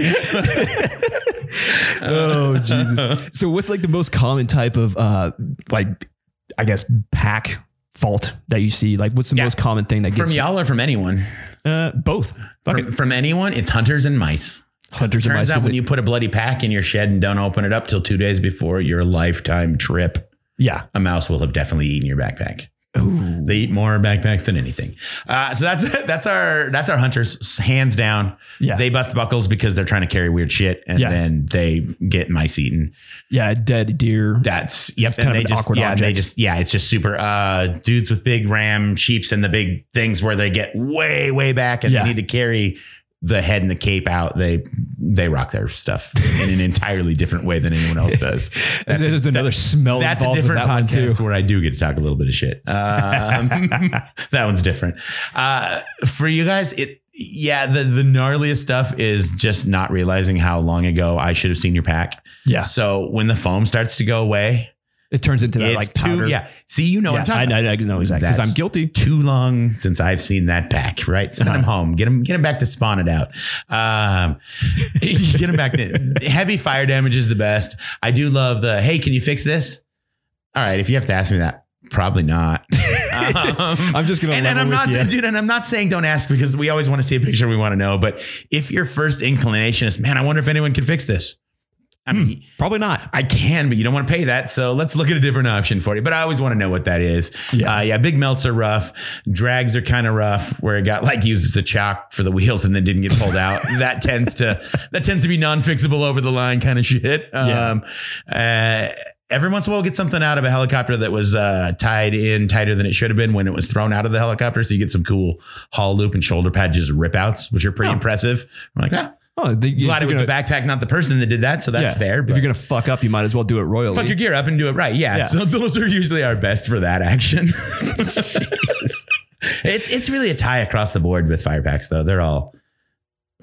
oh Jesus. So what's like the most common type of uh like I guess pack fault that you see? Like what's the Yeah. most common thing that gets From y'all or from anyone? uh both. From, from anyone? It's hunters and mice. Hunters and Turns mice. out when they- you put a bloody pack in your shed and don't open it up till two days before your lifetime trip, yeah. a mouse will have definitely eaten your backpack. Ooh. They eat more backpacks than anything. Uh, so that's that's our that's our hunters hands down. Yeah. They bust buckles because they're trying to carry weird shit, and Yeah. then they get mice eaten. yeah, dead deer. That's yep. kind and of they an just awkward yeah they just yeah it's just super. Uh, dudes with big ram sheeps and the big things where they get way way back and Yeah. they need to carry the head and the cape out. They they rock their stuff in an entirely different way than anyone else does. then there's another smell. That's a different that podcast where I do get to talk a little bit of shit. Um, that one's different. Uh, for you guys, it yeah, the the gnarliest stuff is just not realizing how long ago I should have seen your pack. Yeah. So when the foam starts to go away, It turns into that it's like too powder. yeah. See, you know Yeah, what I'm talking I, about. I, I know exactly because I'm guilty. Too long since I've seen that pack, right? Send Uh-huh. him home. Get him, get him back to spawn it out. Um, get him back to heavy fire damage is the best. I do love the, hey, can you fix this? All right. If you have to ask me that, probably not. Um, I'm just gonna and, and I'm not, you. dude, and I'm not saying don't ask because we always want to see a picture. We want to know. But if your first inclination is, man, I wonder if anyone can fix this. I mean, Probably not. I can, but you don't want to pay that. So let's look at a different option for you. But I always want to know what that is. Yeah. Uh, yeah. Big melts are rough. Drags are kind of rough where it got like used as a chalk for the wheels and then didn't get pulled out. that tends to, that tends to be non-fixable over the line kind of shit. Yeah. Um, uh, Every once in a while, we'll get something out of a helicopter that was uh, tied in tighter than it should have been when it was thrown out of the helicopter. So you get some cool haul loop and shoulder pad just rip outs, which are pretty Oh. impressive. I'm like, ah, Oh, the, glad it was the backpack, not the person that did that. So that's fair. If you're gonna fuck up, you might as well do it royally. fuck your gear up and do it right. Yeah. Yeah. So those are usually our best for that action. it's it's really a tie across the board with fire packs though. They're all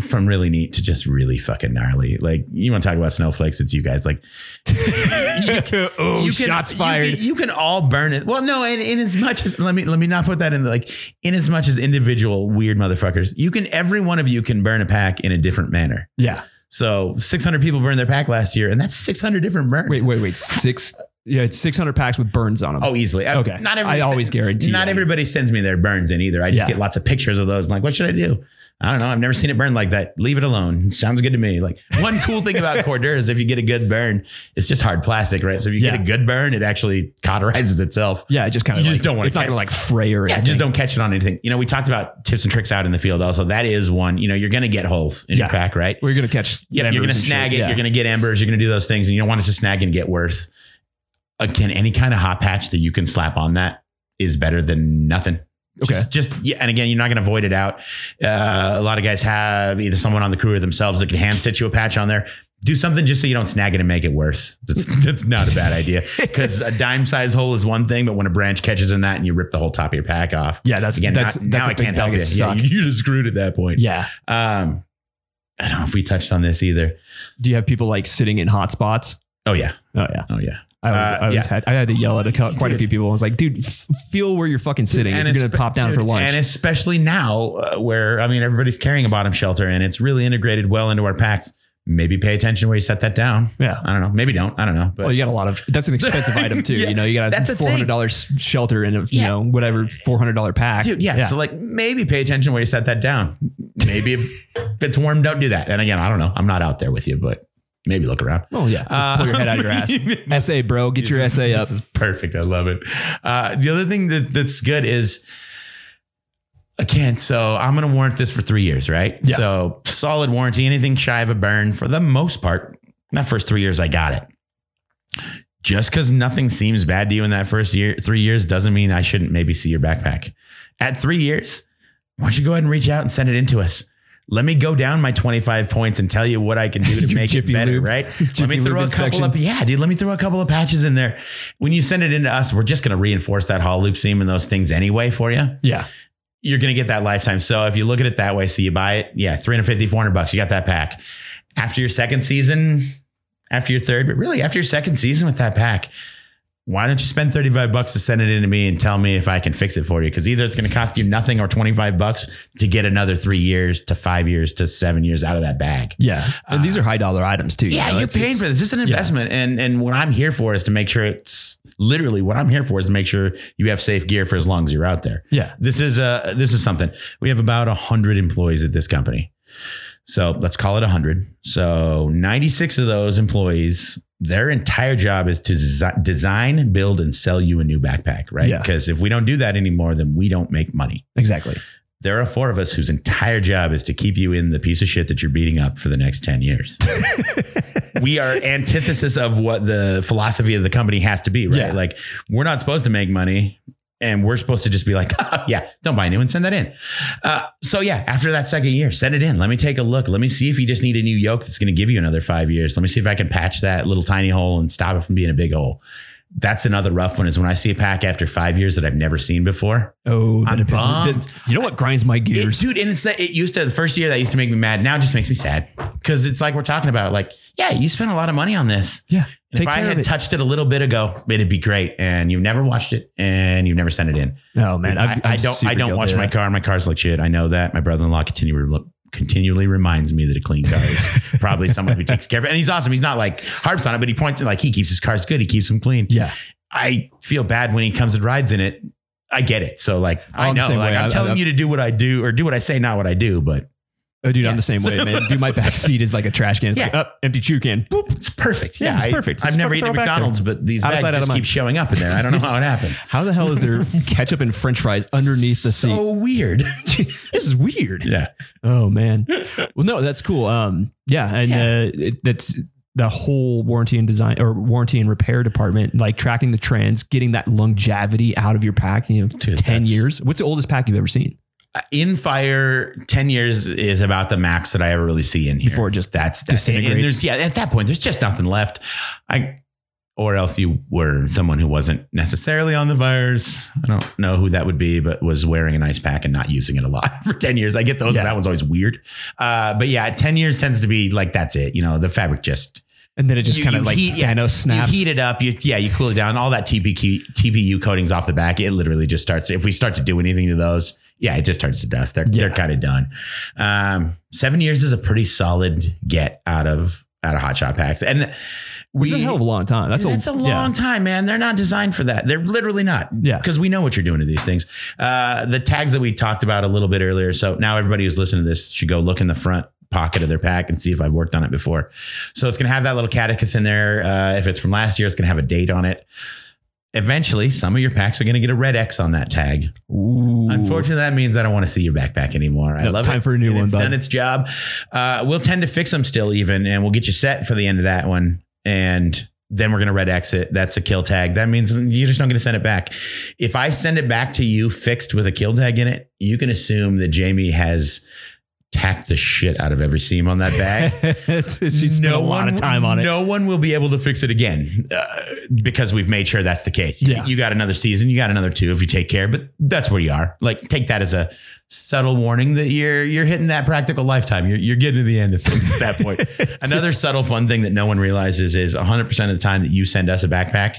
from really neat to just really fucking gnarly. Like you want to talk about snowflakes? It's you guys. Like oh, you can, shots you fired. can- You can, all burn it. Well, no, and in as much as let me let me not put that in the, like in as much as individual weird motherfuckers, you can every one of you can burn a pack in a different manner. yeah. So 600 people burned their pack last year, and that's 600 different burns. Wait, wait, wait. Six. Yeah, it's 600 packs with burns on them. Oh, easily. I- Okay. Not every I everybody always guarantee Not everybody sends me their burns in either. I just Yeah. get lots of pictures of those. I'm like, what should I do? I don't know. I've never seen it burn like that. Leave it alone. Sounds good to me. Like one cool thing about Cordura is if you get a good burn, it's just hard plastic, right? So if you Yeah. get a good burn, it actually cauterizes itself. Yeah, it just kind of You of just don't wanna It's not catch- gonna like fray or Yeah, anything. just don't catch it on anything. You know, we talked about tips and tricks out in the field. Also, that is one. You know, you're going to get holes in your pack, right? We're gonna catch. Yep, you're going to snag shit. it. Yeah. You're going to get embers. You're going to do those things, and you don't want it to snag and get worse. Again, any kind of hot patch that you can slap on that is better than nothing. Okay. Just, just yeah, and again, you're not going to void it out. Uh, a lot of guys have either someone on the crew or themselves that can hand stitch you a patch on there. do something just so you don't snag it and make it worse. That's that's not a bad idea because a dime size hole is one thing, but when a branch catches in that and you rip the whole top of your pack off, Yeah, that's again, that's now, that's now I can't help you. Yeah, suck. you just screwed at that point. Yeah. Um, I don't know if we touched on this either. Do you have people like sitting in hot spots? Oh yeah, Oh yeah. oh yeah. I always, Uh, I, always yeah. had I had to yell at a, quite a few people. I was like, dude, f- feel where you're fucking sitting. if you're gonna pop down dude, for lunch. and especially now uh, where I mean everybody's carrying a bottom shelter and it's really integrated well into our packs. Maybe pay attention where you set that down. yeah. I don't know. Maybe don't. I don't know. But Well, you got a lot of. That's an expensive item too. Yeah, you know, you got a four hundred dollars shelter in a, you Yeah. know whatever four hundred dollar pack. Dude, yeah, So like maybe pay attention where you set that down. Maybe if it's warm, don't do that. And again, I don't know. I'm not out there with you, but maybe look around. Oh yeah. Just pull your head out of your ass. SA, bro. Get your This is- SA up. This is perfect. I love it. Uh, the other thing that, that's good is again, so I'm going to warrant this for three years, right? Yeah. So solid warranty, anything shy of a burn for the most part. That first three years, I got it. Just because nothing seems bad to you in that first year, three years, doesn't mean I shouldn't maybe see your backpack. At three years, why don't you go ahead and reach out and send it in to us? Let me go down my 25 points and tell you what I can do to make it better, Lube- right? Let me throw a couple of yeah, dude. Let me throw a couple of patches in there. When you send it into us, we're just going to reinforce that haul loop seam and those things anyway for you. Yeah. You're going to get that lifetime. So if you look at it that way, so you buy it, yeah, 350, 400 bucks, you got that pack. After your second season, after your third, but really after your second season with that pack, why don't you spend 35 bucks to send it in to me and tell me if I can fix it for you? Because either it's going to cost you nothing or 25 bucks to get another three years to five years to seven years out of that bag. Yeah. And these are high dollar items too. you Yeah, know? you're It's- paying for this. Is an investment, and and what I'm here for is to make sure it's literally what I'm here for is to make sure you have safe gear for as long as you're out there. Yeah. This is uh this is something. We have about a hundred employees at this company, so let's call it hundred. So 96 of those employees, their entire job is to desi- design, build, and sell you a new backpack, right? Yeah. Because if we don't do that anymore, then we don't make money. Exactly. There are four of us whose entire job is to keep you in the piece of shit that you're beating up for the next 10 years. we are antithesis of what the philosophy of the company has to be, right? Yeah. Like we're not supposed to make money and we're supposed to just be like, oh, yeah, don't buy new one, send that in. Uh, so yeah, after that second year, send it in. Let me take a look. Let me see if you just need a new yoke that's going to give you another five years. Let me see if I can patch that little tiny hole and stop it from being a big hole. That's another rough one is when I see a pack after five years that I've never seen before. Oh, I'm bummed. you know what grinds my It- gears? dude, and it's that it used to the first year that used to make me mad. Now it just makes me sad because it's like we're talking about, like, yeah, you spent a lot of money on this. yeah. And if I had touched it a little bit ago, it'd be great. And you've never watched it, and you've never sent it in. Oh man, I, I don't. I don't wash my car. My car's like shit. I know that. My brother-in-law continually continually reminds me that a clean car is probably someone who takes care of it. And he's awesome. He's not like harps on it, but he points it like he keeps his cars good. He keeps them clean. Yeah. I feel bad when he comes and rides in it. I get it. So like I I'm the know, like way. I'm I- telling I- you to do what I do or do what I say, not what I do. But Oh, dude, I'm the same way, man. Dude, my back seat is like a trash can. It's Yeah. like, up, empty chew can. Boop. it's perfect. Yeah, it's I- perfect. I've never eaten at it back there. McDonald's, but these Out of bags sight, out of just keep showing up in there. I don't know how it happens. How the hell is there ketchup and French fries underneath the seat? So weird. this is weird. yeah. Oh man. Well, no, that's cool. Um, yeah, and Yeah. Uh, it, that's the whole warranty and design or warranty and repair department, like tracking the trends, getting that longevity out of your pack. You know, Dude, ten years. What's the oldest pack you've ever seen? In fire 10 years is about the max that i ever really see in here Before just that's that, disintegrates. and there's yeah at that point there's just nothing left i or else you were someone who wasn't necessarily on the fires i don't know who that would be but was wearing an ice pack and not using it a lot for 10 years i get those Yeah. that one's always weird uh, but yeah 10 years tends to be like that's it you know the fabric just And then it just kind of like heat- yeah, Thanos snaps. you heat it up. You, yeah, you cool it down. All that TPQ, TPU coatings off the back, it literally just starts. If we start to do anything to those, yeah, it just starts to dust. They're Yeah. they're kind of done. Um, seven years is a pretty solid get out of out of hot shot packs, and Which is a hell of a long time. That's, that's a long yeah. time, man. They're not designed for that. They're literally not. Yeah. Because we know what you're doing to these things. Uh, the tags that we talked about a little bit earlier. So now everybody who's listening to this should go look in the front pocket of their pack and see if I've worked on it before. So it's going to have that little catechus in there. Uh, if it's from last year, it's going to have a date on it. Eventually, some of your packs are going to get a red X on that tag. Ooh. Unfortunately, that means I don't want to see your backpack anymore. I No, love time it. for a new and one, It's bud. done its job. Uh, we'll tend to fix them still, even, and we'll get you set for the end of that one. And then we're going to red exit. That's a kill tag. That means you're just not going to send it back. If I send it back to you fixed with a kill tag in it, you can assume that Jamie has tack the shit out of every seam on that bag. she spent a lot of time on it. No one will be able to fix it again uh, because we've made sure that's the case. You- You got another season, you got another two if you take care, but that's where you are. Like take that as a subtle warning that you're you're hitting that practical lifetime. You're you're getting to the end of things at that point. another subtle fun thing that no one realizes is 100% of the time that you send us a backpack,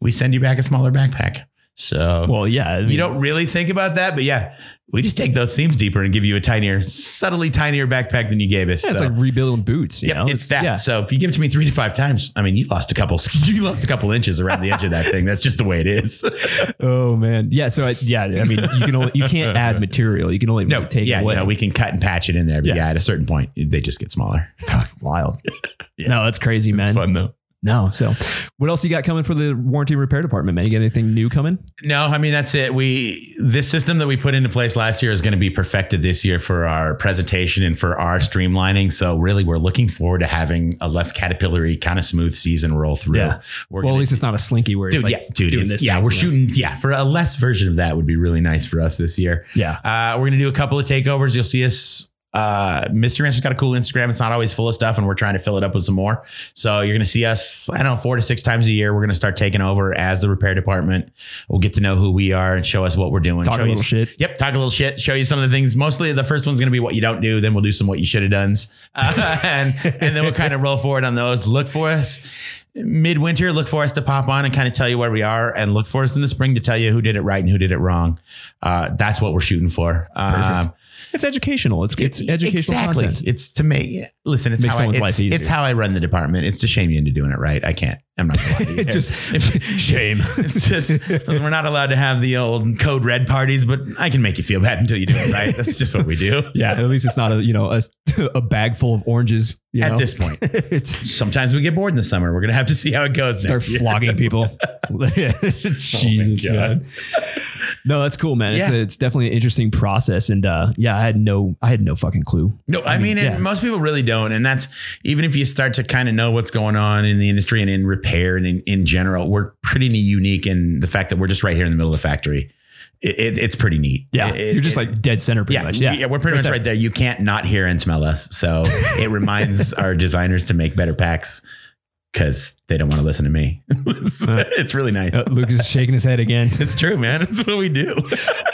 we send you back a smaller backpack. So Well, yeah. I mean, you don't really think about that, but yeah, we just take those seams deeper and give you a tinier, subtly tinier backpack than you gave us. yeah, it's like rebuilding boots. You Yep, know? it's that. Yeah. So if you give it to me three to five times, I mean, you lost a couple. You lost a couple inches around the edge of that thing. That's just the way it is. Oh man. Yeah. So I, yeah, I mean, you can only you can't add material. You can only No, take yeah, away. you know, we can cut and patch it in there, but Yeah. yeah, at a certain point, they just get smaller. God, wild. Yeah. No, that's crazy, man. It's fun though. No. So, what else you got coming for the warranty repair department, man? You got anything new coming? No, I mean that's it. We this system that we put into place last year is going to be perfected this year for our presentation and for our streamlining. So really, we're looking forward to having a less caterpillary, kind of smooth season roll through. Yeah. We're well, gonna at least it's not a slinky where Dude, like yeah, dude, doing this. yeah, we're shooting, yeah, for a less version of that would be really nice for us this year. Yeah. Uh, we're gonna do a couple of takeovers. You'll see us. Uh, Mystery Ranch has got a cool Instagram. It's not always full of stuff, and we're trying to fill it up with some more. So you're gonna see us. I don't know, four to six times a year. We're gonna start taking over as the repair department. We'll get to know who we are and show us what we're doing. Talk show a you- little shit. Yep, talk a little shit. Show you some of the things. Mostly, the first one's gonna be what you don't do. Then we'll do some what you should have done, uh, and and then we'll kind of roll forward on those. Look for us midwinter. Look for us to pop on and kind of tell you where we are, and look for us in the spring to tell you who did it right and who did it wrong. Uh, that's what we're shooting for. Um, It's educational. It's it's educational exactly. content. It's to make listen. It's Make how I, someone's it's, life easier. it's how I run the department. It's to shame you into doing it right. I can't. I'm not gonna lie to you. Just shame. It's just we're not allowed to have the old code red parties, but I can make you feel bad until you do it right. That's just what we do. yeah. At least it's not a you know a, a bag full of oranges. You At know? this point, it's sometimes we get bored in the summer. We're gonna have to see how it goes. start next year. flogging people. Jesus, oh God. man. No, that's cool, man. It's Yeah. a, it's definitely an interesting process, and uh, yeah, I had no, I had no fucking clue. No, I mean, yeah. and most people really don't. And that's even if you start to kind of know what's going on in the industry and in repair and in, in general, we're pretty unique in the fact that we're just right here in the middle of the factory. It, it, it's pretty neat. Yeah, It- you're just it- like dead center, pretty yeah, much. yeah, Yeah, we're pretty much right there. You can't not hear and smell us. So it reminds our designers to make better packs because they don't want to listen to me. it's, it's really nice. Uh, Lucas is shaking his head again. it's true, man. It's what we do.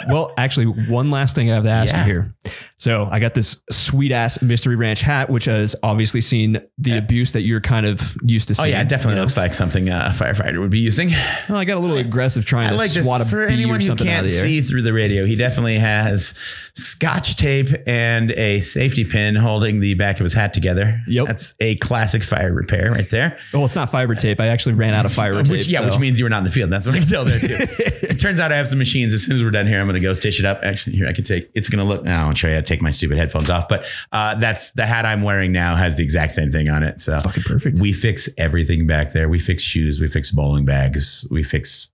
well, actually, one last thing I have to ask Yeah. you here. So I got this sweet ass Mystery Ranch hat, which has obviously seen the abuse that you're kind of used to seeing. Oh yeah, it definitely you know? looks like something uh, a firefighter would be using. Well, I got a little aggressive trying I to like this swat a for bee anyone or who something out can't of the air. see through the radio. He definitely has scotch tape and a safety pin holding the back of his hat together. Yep. that's a classic fire repair right there. Well, it's not fiber tape. I actually ran out of fiber tape. Which yeah, so- which means you were not in the field. That's what I can tell there too. it turns out I have some machines. As soon as we're done here, I'm going to go stitch it up. Actually, here I can take. It's going to look. Now I'll show you how to take my stupid headphones off. But uh, that's the hat I'm wearing now has the exact same thing on it. So fucking perfect. we fix everything back there. We fix shoes. We fix bowling bags. We fix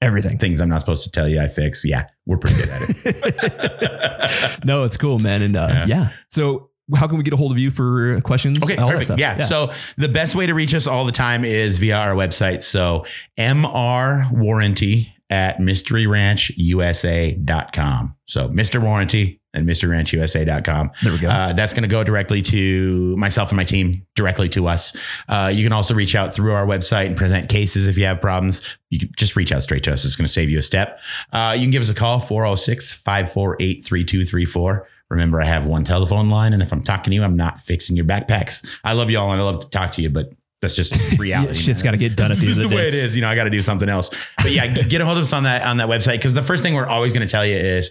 Everything. things I'm not supposed to tell you. I fix. Yeah, we're pretty good at it. no, it's cool, man. And uh, yeah. Yeah. So, how can we get a hold of you for questions? Okay, perfect. stuff? Yeah. So the best way to reach us all the time is via our website. So MR Warranty at mysteryranchusa.com. So Mr. Warranty and mysteryranchusa.com. there we go. Uh, that's going to go directly to myself and my team, directly to us. Uh, you can also reach out through our website and present cases if you have problems. You can just reach out straight to us. It's going to save you a step. Uh, you can give us a call, 406 548 3234. Remember, I have one telephone line, and if I'm talking to you, I'm not fixing your backpacks. I love you all and I love to talk to you, but that's just reality. Yeah, shit's man. gotta get done at the This end is of the way it is. You know, I got to do something else. But yeah, get a hold of us on that on that website because the first thing we're always going to tell you is,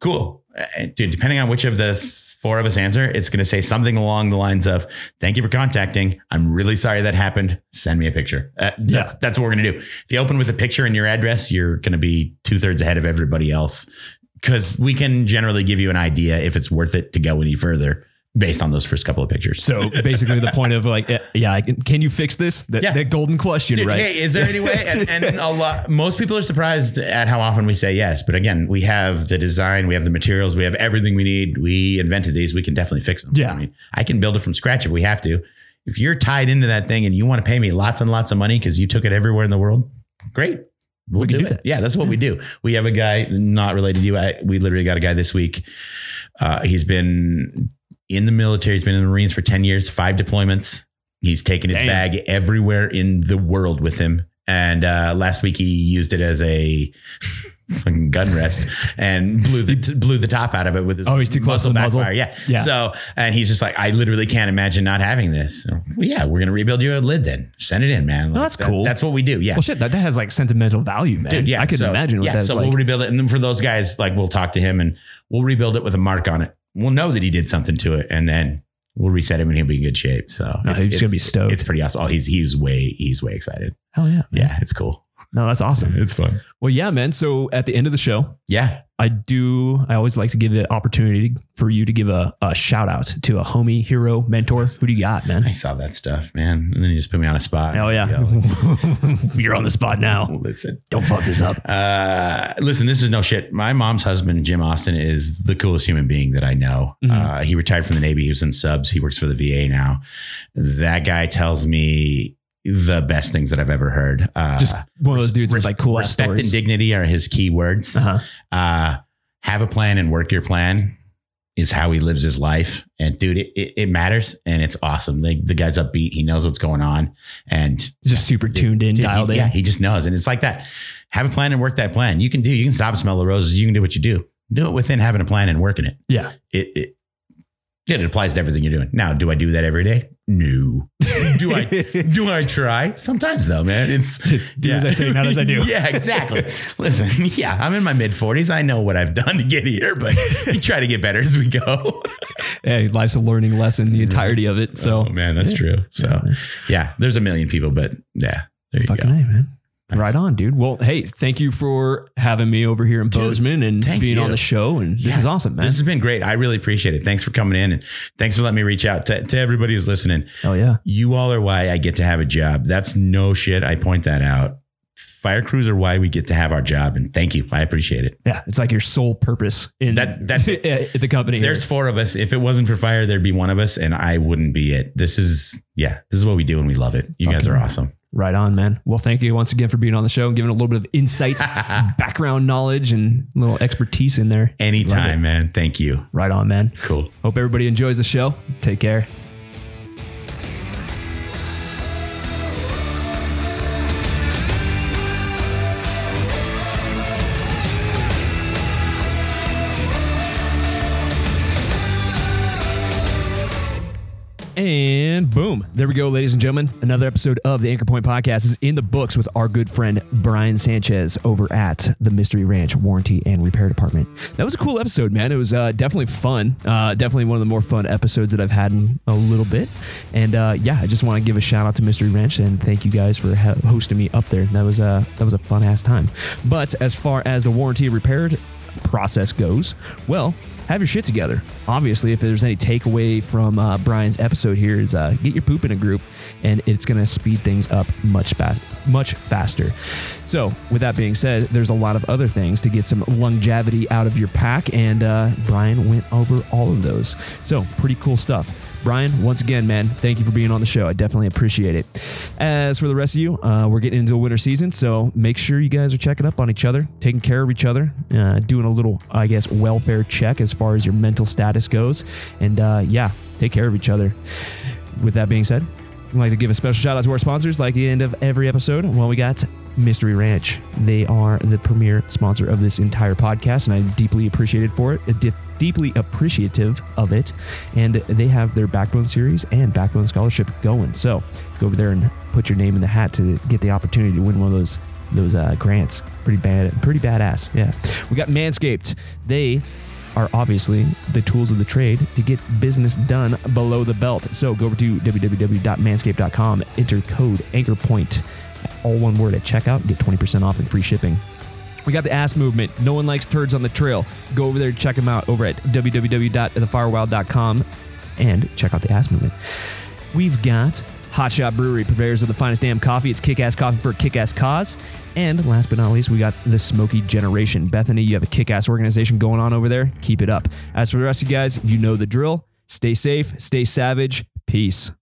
cool, Uh, dude. Depending on which of the th- four of us answer, it's going to say something along the lines of, "Thank you for contacting. I'm really sorry that happened. Send me a picture." Uh, that's, Yeah. that's what we're going to do. If you open with a picture and your address, you're going to be two thirds ahead of everybody else because we can generally give you an idea if it's worth it to go any further based on those first couple of pictures. so basically, the point of like, eh, yeah, can you fix this? That, Yeah. that golden question, Dude, right? Hey, is there any way? And, and a lot, most people are surprised at how often we say yes. But again, we have the design, we have the materials, we have everything we need. We invented these. We can definitely fix them. Yeah. I mean, I can build it from scratch if we have to. If you're tied into that thing and you want to pay me lots and lots of money because you took it everywhere in the world, great. We'll We can do, do it. that. Yeah, that's what we do. We have a guy not related to you. I, we literally got a guy this week. Uh, he's been in the military. He's been in the Marines for 10 years, five deployments. He's taken his Damn. bag everywhere in the world with him. And uh, last week he used it as a fucking gun rest and blew the blew the top out of it with his Oh, he's too close to the muzzle? backfire. Yeah. Yeah. So and he's just like, I literally can't imagine not having this. Well, yeah, we're gonna rebuild you a lid then. Send it in, man. No, Like, that's that- cool. That's what we do. Yeah. Well, shit, that, that has like sentimental value, man. Dude, yeah. I could so, imagine what Yeah, so like. we'll rebuild it, and then for those guys, like we'll talk to him and we'll rebuild it with a mark on it. We'll know that he did something to it, and then we'll reset him, and he'll be in good shape. So No, it's- he's gonna be stoked. It's pretty awesome. Oh, he's he's way he's way excited. Hell yeah. man. Yeah, it's cool. No, that's awesome. It's fun. Well, yeah, man. So at the end of the show, Yeah. I do. I always like to give the opportunity for you to give a, a shout out to a homie, hero, mentor. Who do you got, man? I saw that stuff, man, and then you just put me on a spot. Oh yeah. Yo, You're on the spot now. listen. Don't fuck this up. Uh, listen, this is no shit. My mom's husband, Jim Austin, is the coolest human being that I know. Mhm. Uh, he retired from the Navy. He was in subs. He works for the VA now. That guy tells me the best things that I've ever heard. Uh, Just one of those dudes with like cool respect and dignity are his key words. Uh-huh. Uh, have a plan and work your plan is how he lives his life. And dude, it, it, it matters and it's awesome. The, the guy's upbeat. He knows what's going on. And Just super tuned in, Dude, dialed he, in. Yeah, he just knows. And it's like that. Have a plan and work that plan. You can do, you can stop smell the roses. You can do what you do. Do it within having a plan and working it. Yeah. It, it, yeah, it applies to everything you're doing. Now, do I do that every day? No. do I do I try? Sometimes though, man. It's Do as I say, not as I do. yeah, exactly. Listen, yeah, I'm in my mid 40s. I know what I've done to get here, but we try to get better as we go. Hey, life's a learning lesson, the mm-hmm. entirety of it. So, oh, man, that's true. So yeah, there's a million people, but yeah, there you fucking go. A, man. Right on, dude. Well, hey, thank you for having me over here in Dude, Bozeman and being you. on the show. And this is awesome, man. This has been great. I really appreciate it. Thanks for coming in and thanks for letting me reach out to, to everybody who's listening. oh yeah. You all are why I get to have a job. That's no shit. I point that out. Fire crews are why we get to have our job. And thank you. I appreciate it. Yeah, it's like your sole purpose in That- that's at the company. here. There's four of us. If it wasn't for fire, there'd be one of us, and I wouldn't be it. This is, yeah, this is what we do and we love it. You guys are awesome. Right on, man. Well, thank you once again for being on the show and giving a little bit of insight, background knowledge, and a little expertise in there. Anytime, man. Thank you. Right on, man. Cool. Hope everybody enjoys the show. Take care. Boom, there we go, ladies and gentlemen. Another episode of the Anchor Point Podcast is in the books with our good friend Brian Sanchez over at the Mystery Ranch Warranty and Repair Department. That was a cool episode, man. It was uh, definitely fun. Uh, definitely one of the more fun episodes that I've had in a little bit. And uh, yeah, I just want to give a shout out to Mystery Ranch and thank you guys for ha- hosting me up there. That was a that was a fun ass time. But as far as the warranty repaired process goes, well, have your shit together. Obviously, if there's any takeaway from uh, Brian's episode here, is uh, get your poop in a group, and it's gonna speed things up much fast, much faster. So, with that being said, there's a lot of other things to get some longevity out of your pack, and uh, Brian went over all of those. So, pretty cool stuff. Brian, once again, man, thank you for being on the show. I definitely appreciate it. As for the rest of you, uh, we're getting into a winter season, so make sure you guys are checking up on each other, taking care of each other, uh, doing a little, I guess, welfare check as far as your mental status goes. And uh, yeah, take care of each other. With that being said, I'd like to give a special shout out to our sponsors, like the end of every episode. Well, we got Mystery Ranch. They are the premier sponsor of this entire podcast, and I'm deeply appreciated for it. Deeply appreciative of it. And they have their Backbone series and Backbone Scholarship going. So go over there and put your name in the hat to get the opportunity to win one of those those uh, grants. Pretty bad, pretty badass. Yeah. We got Manscaped. They are obviously the tools of the trade to get business done below the belt. So go over to www.manscaped.com, enter code AnchorPoint, all one word at checkout, get 20% off and free shipping. We got the ass movement. No one likes turds on the trail. Go over there and check them out over at www.thefirewild.com and check out the ass movement. We've got Hot Shot Brewery, purveyors of the finest damn coffee. It's kick ass coffee for a kick ass cause. And last but not least, we got the Smokey Generation. Bethany, you have a kick ass organization going on over there. Keep it up. As for the rest of you guys, you know the drill. Stay safe, stay savage. Peace.